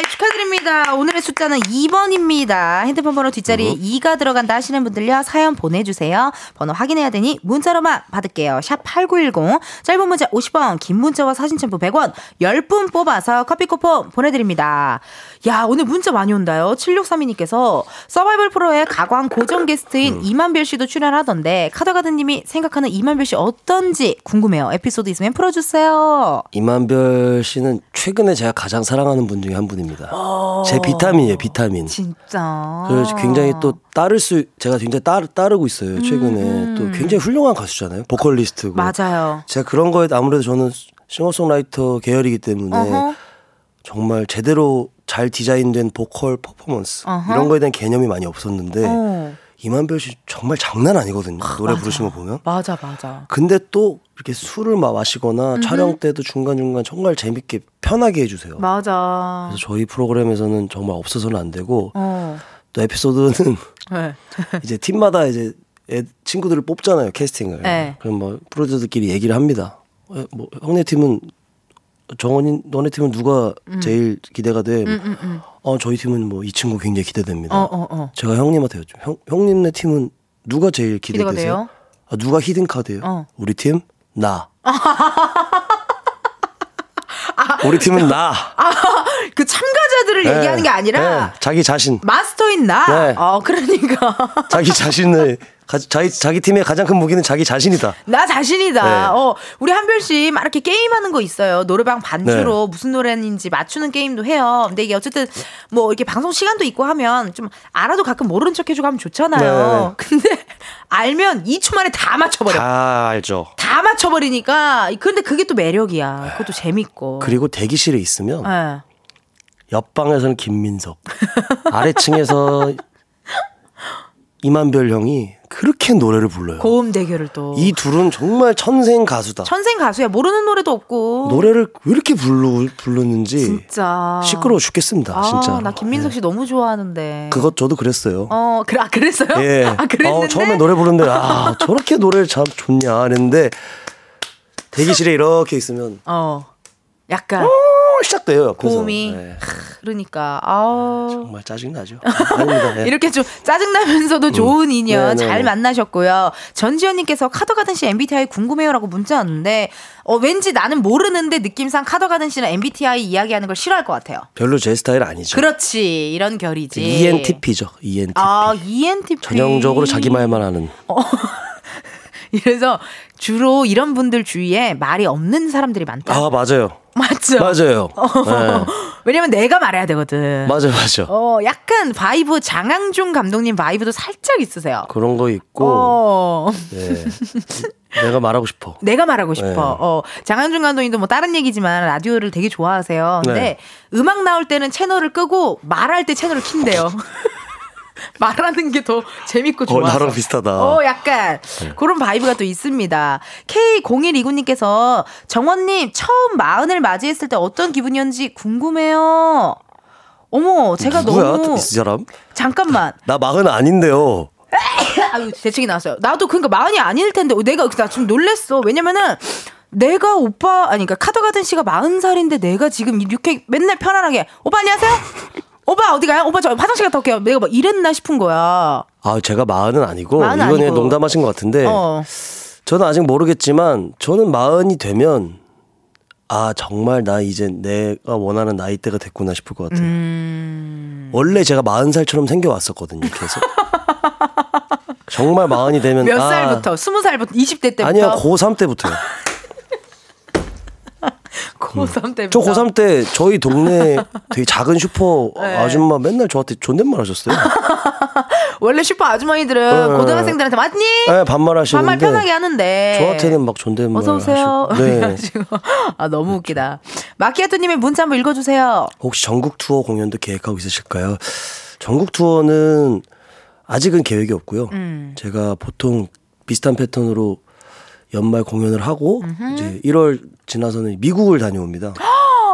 축하드립니다. 오늘의 숫자는 2번입니다. 핸드폰 번호 뒷자리에 2가 들어간다 하시는 분들요. 사연 보내주세요. 번호 확인해야 되니 문자로만 받을게요. 샵 8910 짧은 문자 50원 긴 문자와 사진 첨부 100원 10분 뽑아서 커피 쿠폰 보내드립니다. 야 오늘 문자 많이 온다요. 7632님께서 서바이벌 프로의 가광 고정 게스트인 이만별 씨도 출연하던데 카더가드님이 생각하는 이만별 씨 어떤지 궁금해요. 에피소드 있으면 풀어주세요. 이만별 씨는 최근에 제가 가장 사랑하는 분 중에 한 분 입니다. 제 비타민이에요, 비타민. 진짜. 그래서 굉장히 또 따를 수 제가 굉장히 따르, 따르고 있어요. 최근에 음. 또 굉장히 훌륭한 가수잖아요. 보컬리스트고. 맞아요. 제가 그런 거에 아무래도 저는 싱어송라이터 계열이기 때문에 어허. 정말 제대로 잘 디자인된 보컬 퍼포먼스 어허. 이런 거에 대한 개념이 많이 없었는데 어. 이만별 씨 정말 장난 아니거든요. 노래 맞아. 부르시는 거 보면. 맞아 맞아. 근데 또 이렇게 술을 마- 마시거나 촬영 때도 중간중간 정말 재밌게 편하게 해주세요. 맞아. 그래서 저희 프로그램에서는 정말 없어서는 안 되고 어. 또 에피소드는 네. 이제 팀마다 이제 애, 친구들을 뽑잖아요 캐스팅을. 네. 그럼 뭐 프로듀서들끼리 얘기를 합니다. 어, 뭐 형네 팀은 정원이 너네 팀은 누가 제일 기대가 돼? 어 저희 팀은 뭐 이 친구 굉장히 기대됩니다. 어, 어, 어. 제가 형님한테 여쭤. 형 형님네 팀은 누가 제일 기대가 기대되세요? 돼요? 아, 누가 히든 카드예요? 어. 우리 팀 나. 우리 팀은 나. 그 참가자들을 네. 얘기하는 게 아니라 네. 자기 자신. 마스터인 나. 네. 어, 그러니까 자기 자신을 가, 자기 자기 팀의 가장 큰 무기는 자기 자신이다. 나 자신이다. 네. 어, 우리 한별 씨 막 이렇게 게임하는 거 있어요. 노래방 반주로 네. 무슨 노래인지 맞추는 게임도 해요. 근데 이게 어쨌든 뭐 이렇게 방송 시간도 있고 하면 좀 알아도 가끔 모르는 척 해주고 하면 좋잖아요. 근데 알면 2초 만에 다 맞춰버려. 다, 다 알죠. 맞춰버리니까. 근데 그게 또 매력이야. 그것도 재밌고. 그리고 대기실에 있으면 예. 옆방에서는 김민석, 아래층에서 이만별 형이 그렇게 노래를 불러요. 고음 대결을 또. 이 둘은 정말 천생 가수다. 천생 가수야. 모르는 노래도 없고. 노래를 왜 이렇게 불러, 부르는지 진짜. 시끄러워 죽겠습니다. 아, 진짜. 나 김민석 씨 너무 좋아하는데. 그것 저도 그랬어요. 어, 그래, 아, 그랬어요? 예. 아, 그랬는데. 어, 처음에 노래 부르는데 아 저렇게 노래를 참 좋냐 했는데 대기실에 이렇게 있으면 어. 약간 어, 시작돼요. 옆에서. 고음이. 네. 그러니까 아 정말 짜증 나죠. 예. 이렇게 좀 짜증 나면서도 좋은 인연 네, 네, 잘 네. 만나셨고요. 전지현님께서 카더가든 씨 MBTI 궁금해요라고 문자 왔는데 어, 왠지 나는 모르는데 느낌상 카더가든 씨는 MBTI 이야기하는 걸 싫어할 것 같아요. 별로 제 스타일 아니죠. 그렇지 이런 결이지. E ENTP죠. ENTP. 아 ENTP. 전형적으로 자기 말만 하는. 이래서 주로 이런 분들 주위에 말이 없는 사람들이 많다. 아 맞아요. 맞죠? 맞아요. 네. 왜냐면 내가 말해야 되거든. 맞아요, 맞아요. 어, 약간 vibe 장항준 감독님 vibe도 살짝 있으세요. 그런 거 있고, 어. 네. 내가 말하고 싶어. 내가 말하고 싶어. 네. 어, 장항준 감독님도 뭐 다른 얘기지만 라디오를 되게 좋아하세요. 근데 네. 음악 나올 때는 채널을 끄고 말할 때 채널을 킨대요. 말하는 게 더 재밌고 어, 좋아. 나랑 비슷하다. 네. 어, 약간 그런 vibe가 또 있습니다. K0129님께서 정원님 처음 마흔을 맞이했을 때 어떤 기분이었는지 궁금해요. 어머, 제가 누구야? 너무 이 사람? 잠깐만. 나 마흔 아닌데요. 아유 대책이 나왔어요. 나도 그러니까 마흔이 아닐 텐데 내가 나 좀 놀랬어. 왜냐면은 내가 오빠 아니 그러니까 카더가든 씨가 마흔 살인데 내가 지금 이렇게 맨날 편안하게 오빠 안녕하세요. 오빠 어디 가요? 오빠 저 화장실 갔다 올게요. 내가 막 이랬나 싶은 거야. 아, 제가 마흔은 아니고, 마흔은 이번에 아니고. 농담하신 것 같은데, 어. 저는 아직 모르겠지만, 저는 마흔이 되면, 아, 정말 나 이제 내가 원하는 나이대가 됐구나 싶을 것 같아요. 음. 원래 제가 마흔 살처럼 생겨 왔었거든요, 계속. 정말 마흔이 되면. 몇 아, 살부터? 스무 살부터? 20대 때부터? 아니요, 고3 때부터요. 고3 때부터. 저 고3 때 저희 동네 되게 작은 슈퍼 네. 아줌마 맨날 저한테 존댓말 하셨어요. 원래 슈퍼 아주머니들은 네. 고등학생들한테 맞니? 네, 반말 하시는데. 반말 편하게 하는데. 저한테는 막 존댓말 어서 오세요. 하시고. 네. 아 너무 웃기다. 마키아토님의 문자 한번 읽어주세요. 혹시 전국 투어 공연도 계획하고 있으실까요? 전국 투어는 아직은 계획이 없고요. 음. 제가 보통 비슷한 패턴으로 연말 공연을 하고 이제 1월 지나서는 미국을 다녀옵니다.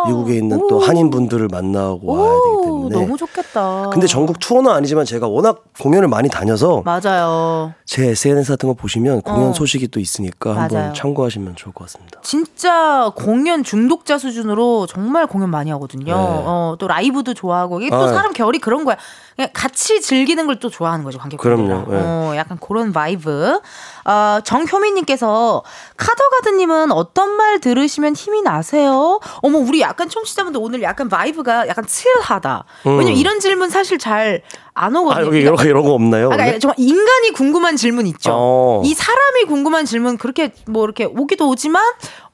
미국에 있는 또 한인 분들을 만나고 와야 되기 때문에. 너무 좋겠다. 근데 전국 투어는 아니지만 제가 워낙 공연을 많이 다녀서 맞아요. 제 SNS 같은 거 보시면 공연 어. 소식이 또 있으니까 맞아요. 한번 참고하시면 좋을 것 같습니다. 진짜 공연 중독자 수준으로 정말 공연 많이 하거든요. 어, 또 라이브도 좋아하고 이게 또 네. 아. 사람 결이 그런 거야. 그냥 같이 즐기는 걸 또 좋아하는 거죠 관객분들이랑. 그럼요, 네. 어, 약간 그런 vibe. 어, 정효민님께서 카더가든님은 어떤 말 들으시면 힘이 나세요? 어머 우리 약간 청취자분들 오늘 약간 vibe가 약간 chill하다. 왜냐면 이런 질문 사실 잘 안 오거든요. 음. 아, 여기 이런 거, 이런 거 없나요? 아? 그러니까 정말 인간이 궁금한 질문 있죠. 어. 이 사람이 궁금한 질문 그렇게 뭐 이렇게 오기도 오지만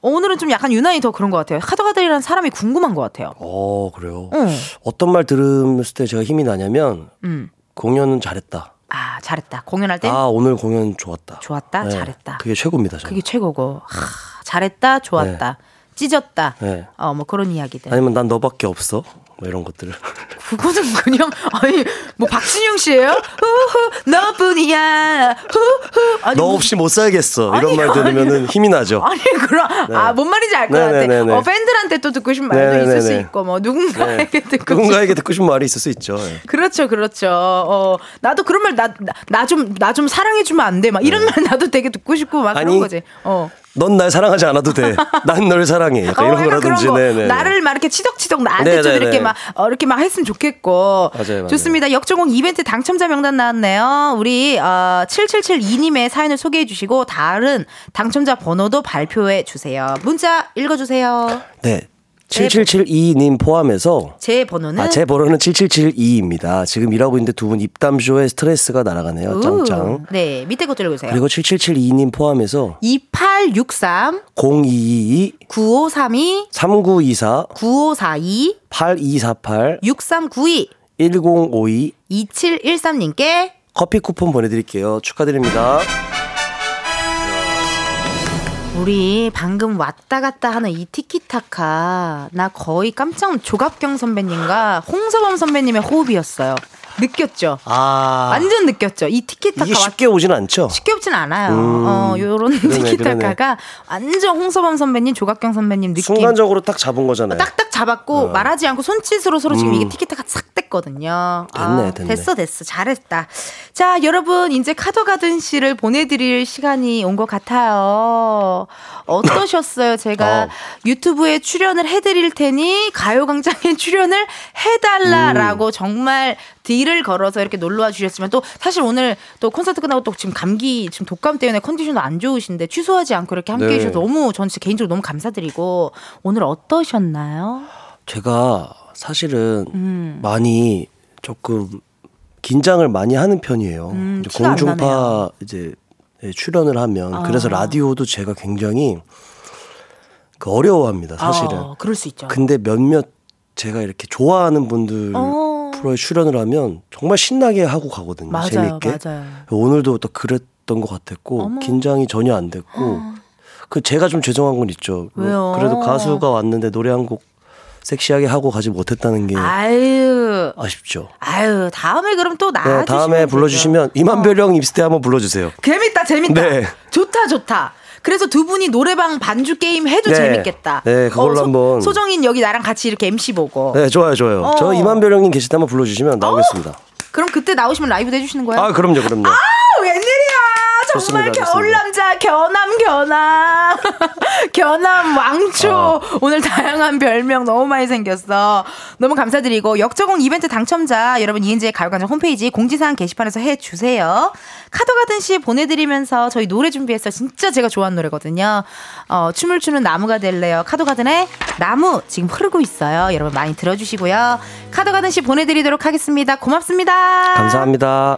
오늘은 좀 약간 유난히 더 그런 것 같아요. 카더가든이라는 사람이 궁금한 것 같아요. 어, 그래요. 응. 어떤 말 들었을 때 제가 힘이 나냐면 음. 공연은 잘했다. 아 잘했다. 공연할 때 아, 오늘 공연 좋았다. 좋았다, 네, 잘했다. 그게 최고입니다. 저는. 그게 최고고. 하, 잘했다, 좋았다, 찢었다. 네. 어 뭐 그런 이야기들. 아니면 난 너밖에 없어. 뭐 이런 것들을. 그거는 그냥 아니 뭐 박진영 씨예요? 후후 너뿐이야. 후후 아니 너 뭐- 없이 못 살겠어. 이런 아니, 말 들으면은 힘이 나죠. 아니 그럼 아뭔 말인지 알 것 같아. 네네네네. 어 팬들한테 또 듣고 싶은 말도 있을 수 네네네네. 있고 뭐 누군가에게 듣고 싶 누군가에게 듣고 싶은 말이 있을 수 있죠. 예. 그렇죠, 그렇죠. 어, 나도 그런 말, 나, 나 좀, 나 좀 사랑해 주면 안 돼. 막 이런 말 나도 되게 듣고 싶고 막 그런 네. 아니, 거지. 어. 넌 날 사랑하지 않아도 돼. 난 널 사랑해. 약간 어, 이런 약간 거라든지. 그런 거. 네네. 나를 막 이렇게 치덕치덕 나한테 좀 네네네. 이렇게 막, 어, 이렇게 막 했으면 좋겠고. 맞아요, 맞아요. 좋습니다. 역조공 이벤트 당첨자 명단 나왔네요. 우리, 어, 7772님의 사연을 소개해 주시고, 다른 당첨자 번호도 발표해 주세요. 문자 읽어 주세요. 네. 7772님 포함해서 제 번호는. 아, 제 번호는 7772입니다. 지금 일하고 있는데 두 분 입담쇼에 스트레스가 날아가네요. 짱짱. 네, 밑에 것도 읽으세요. 그리고 7772님 포함해서 2863 0222 9532 3924 9542 8248 6392 1052 2713님께 커피 쿠폰 보내드릴게요. 축하드립니다. 우리 방금 왔다 갔다 하는 이 티키타카 나 거의 깜짝 조갑경 선배님과 홍서범 선배님의 호흡이었어요. 느꼈죠? 아 완전 느꼈죠? 이 티키타카 이게 왔- 쉽게 오진 않죠. 쉽게 없진 않아요. 음, 어, 요런 그러네, 티키타카가 완전 홍서범 선배님, 조갑경 선배님 느낌. 순간적으로 딱 잡은 거잖아요. 딱딱 잡았고 말하지 않고 손짓으로 서로 지금 음. 이게 티키타카 싹 됐거든요. 됐네, 됐네. 됐어, 됐어. 잘했다. 자, 여러분 이제 카더가든 씨를 보내드릴 시간이 온 것 같아요. 어떠셨어요? 제가 어. 유튜브에 출연을 해드릴 테니 가요광장에 출연을 음. 해달라라고 정말 딜을 걸어서 이렇게 놀러와 주셨지만 또 사실 오늘 또 콘서트 끝나고 또 지금 감기 지금 독감 때문에 컨디션도 안 좋으신데 취소하지 않고 이렇게 함께 네. 해주셔서 너무 전 진짜 개인적으로 너무 감사드리고 오늘 어떠셨나요? 제가 사실은 음. 많이 조금 긴장을 많이 하는 편이에요. 음, 이제. 공중파 이제 예, 출연을 하면 아. 그래서 라디오도 제가 굉장히 그 어려워합니다. 사실은. 어, 그럴 수 있죠. 근데 몇몇 제가 이렇게 좋아하는 분들 어. 프로에 출연을 하면 정말 신나게 하고 가거든요. 맞아요, 재밌게. 맞아요. 오늘도 또 그랬던 것 같았고 어머. 긴장이 전혀 안 됐고 그 제가 좀 죄송한 건 있죠. 뭐 왜요? 그래도 가수가 왔는데 노래 한 곡 섹시하게 하고 가지 못했다는 게 아유, 아쉽죠. 아유, 다음에 그럼 또 네, 나와주시면 다음에. 불러주시면 이만별형 입스테 한번 불러주세요. 재밌다, 재밌다. 네. 좋다, 좋다. 그래서 두 분이 노래방 반주 게임 해도 네. 재밌겠다. 어, 네, 그걸로 한번. 소정인 여기 나랑 같이 이렇게 MC 보고. 네, 좋아요, 좋아요. 어. 저 이만별 형님 계실 때 한번 불러주시면 나오겠습니다. 그럼 그때 나오시면 라이브도 해주시는 거예요? 아, 그럼요, 그럼요. 아! 정말 좋습니다, 겨울 좋습니다. 남자 겨남 겨남. 겨남 왕초. 아. 오늘 다양한 별명 너무 많이 생겼어. 너무 감사드리고 역저공 이벤트 당첨자 여러분 이은지의 가요광장 홈페이지 공지사항 게시판에서 해주세요. 카더가든 씨 보내드리면서 저희 노래 준비해서 진짜 제가 좋아하는 노래거든요. 어, 춤을 추는 나무가 될래요. 카더가든의 나무 지금 흐르고 있어요. 여러분 많이 들어주시고요. 카더가든 씨 보내드리도록 하겠습니다. 고맙습니다. 감사합니다.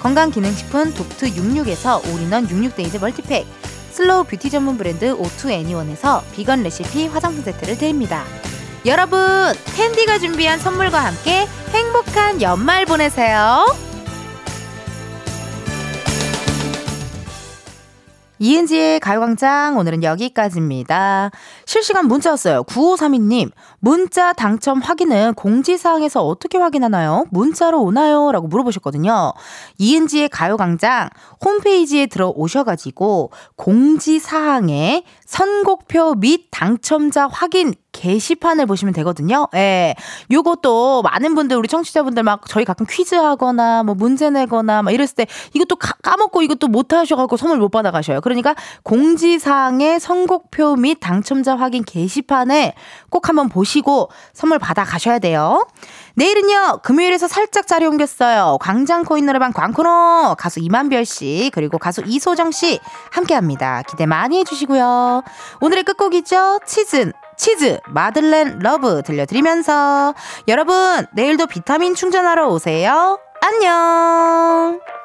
건강기능식품 독트 66에서 올인원 66데이즈 멀티팩 슬로우 뷰티 전문 브랜드 오투 애니원에서 비건 레시피 화장품 세트를 드립니다. 여러분 텐디가 준비한 선물과 함께 행복한 연말 보내세요. 이은지의 가요광장 오늘은 여기까지입니다. 실시간 문자 왔어요. 9532님 문자 당첨 확인은 공지사항에서 어떻게 확인하나요? 문자로 오나요? 라고 물어보셨거든요. 이은지의 가요광장 홈페이지에 들어오셔가지고 공지사항에 선곡표 및 당첨자 확인 게시판을 보시면 되거든요. 예. 요것도 많은 분들, 우리 청취자분들 막 저희 가끔 퀴즈 하거나 뭐 문제 내거나 막 이랬을 때 이것도 가- 까먹고 이것도 못 하셔갖고 선물 못 받아가셔요. 그러니까 공지사항의 선곡표 및 당첨자 확인 게시판에 꼭 한번 보 시고 선물 받아 가셔야 돼요. 내일은요, 금요일에서 살짝 자리 옮겼어요. 광장코인 노래방 광코노 가수 임한별 씨, 그리고 가수 이소정 씨 함께 합니다. 기대 많이 해주시고요. 오늘의 끝곡이죠. 치즈. 치즈 Madeleine Love 들려드리면서 여러분 내일도 비타민 충전하러 오세요. 안녕.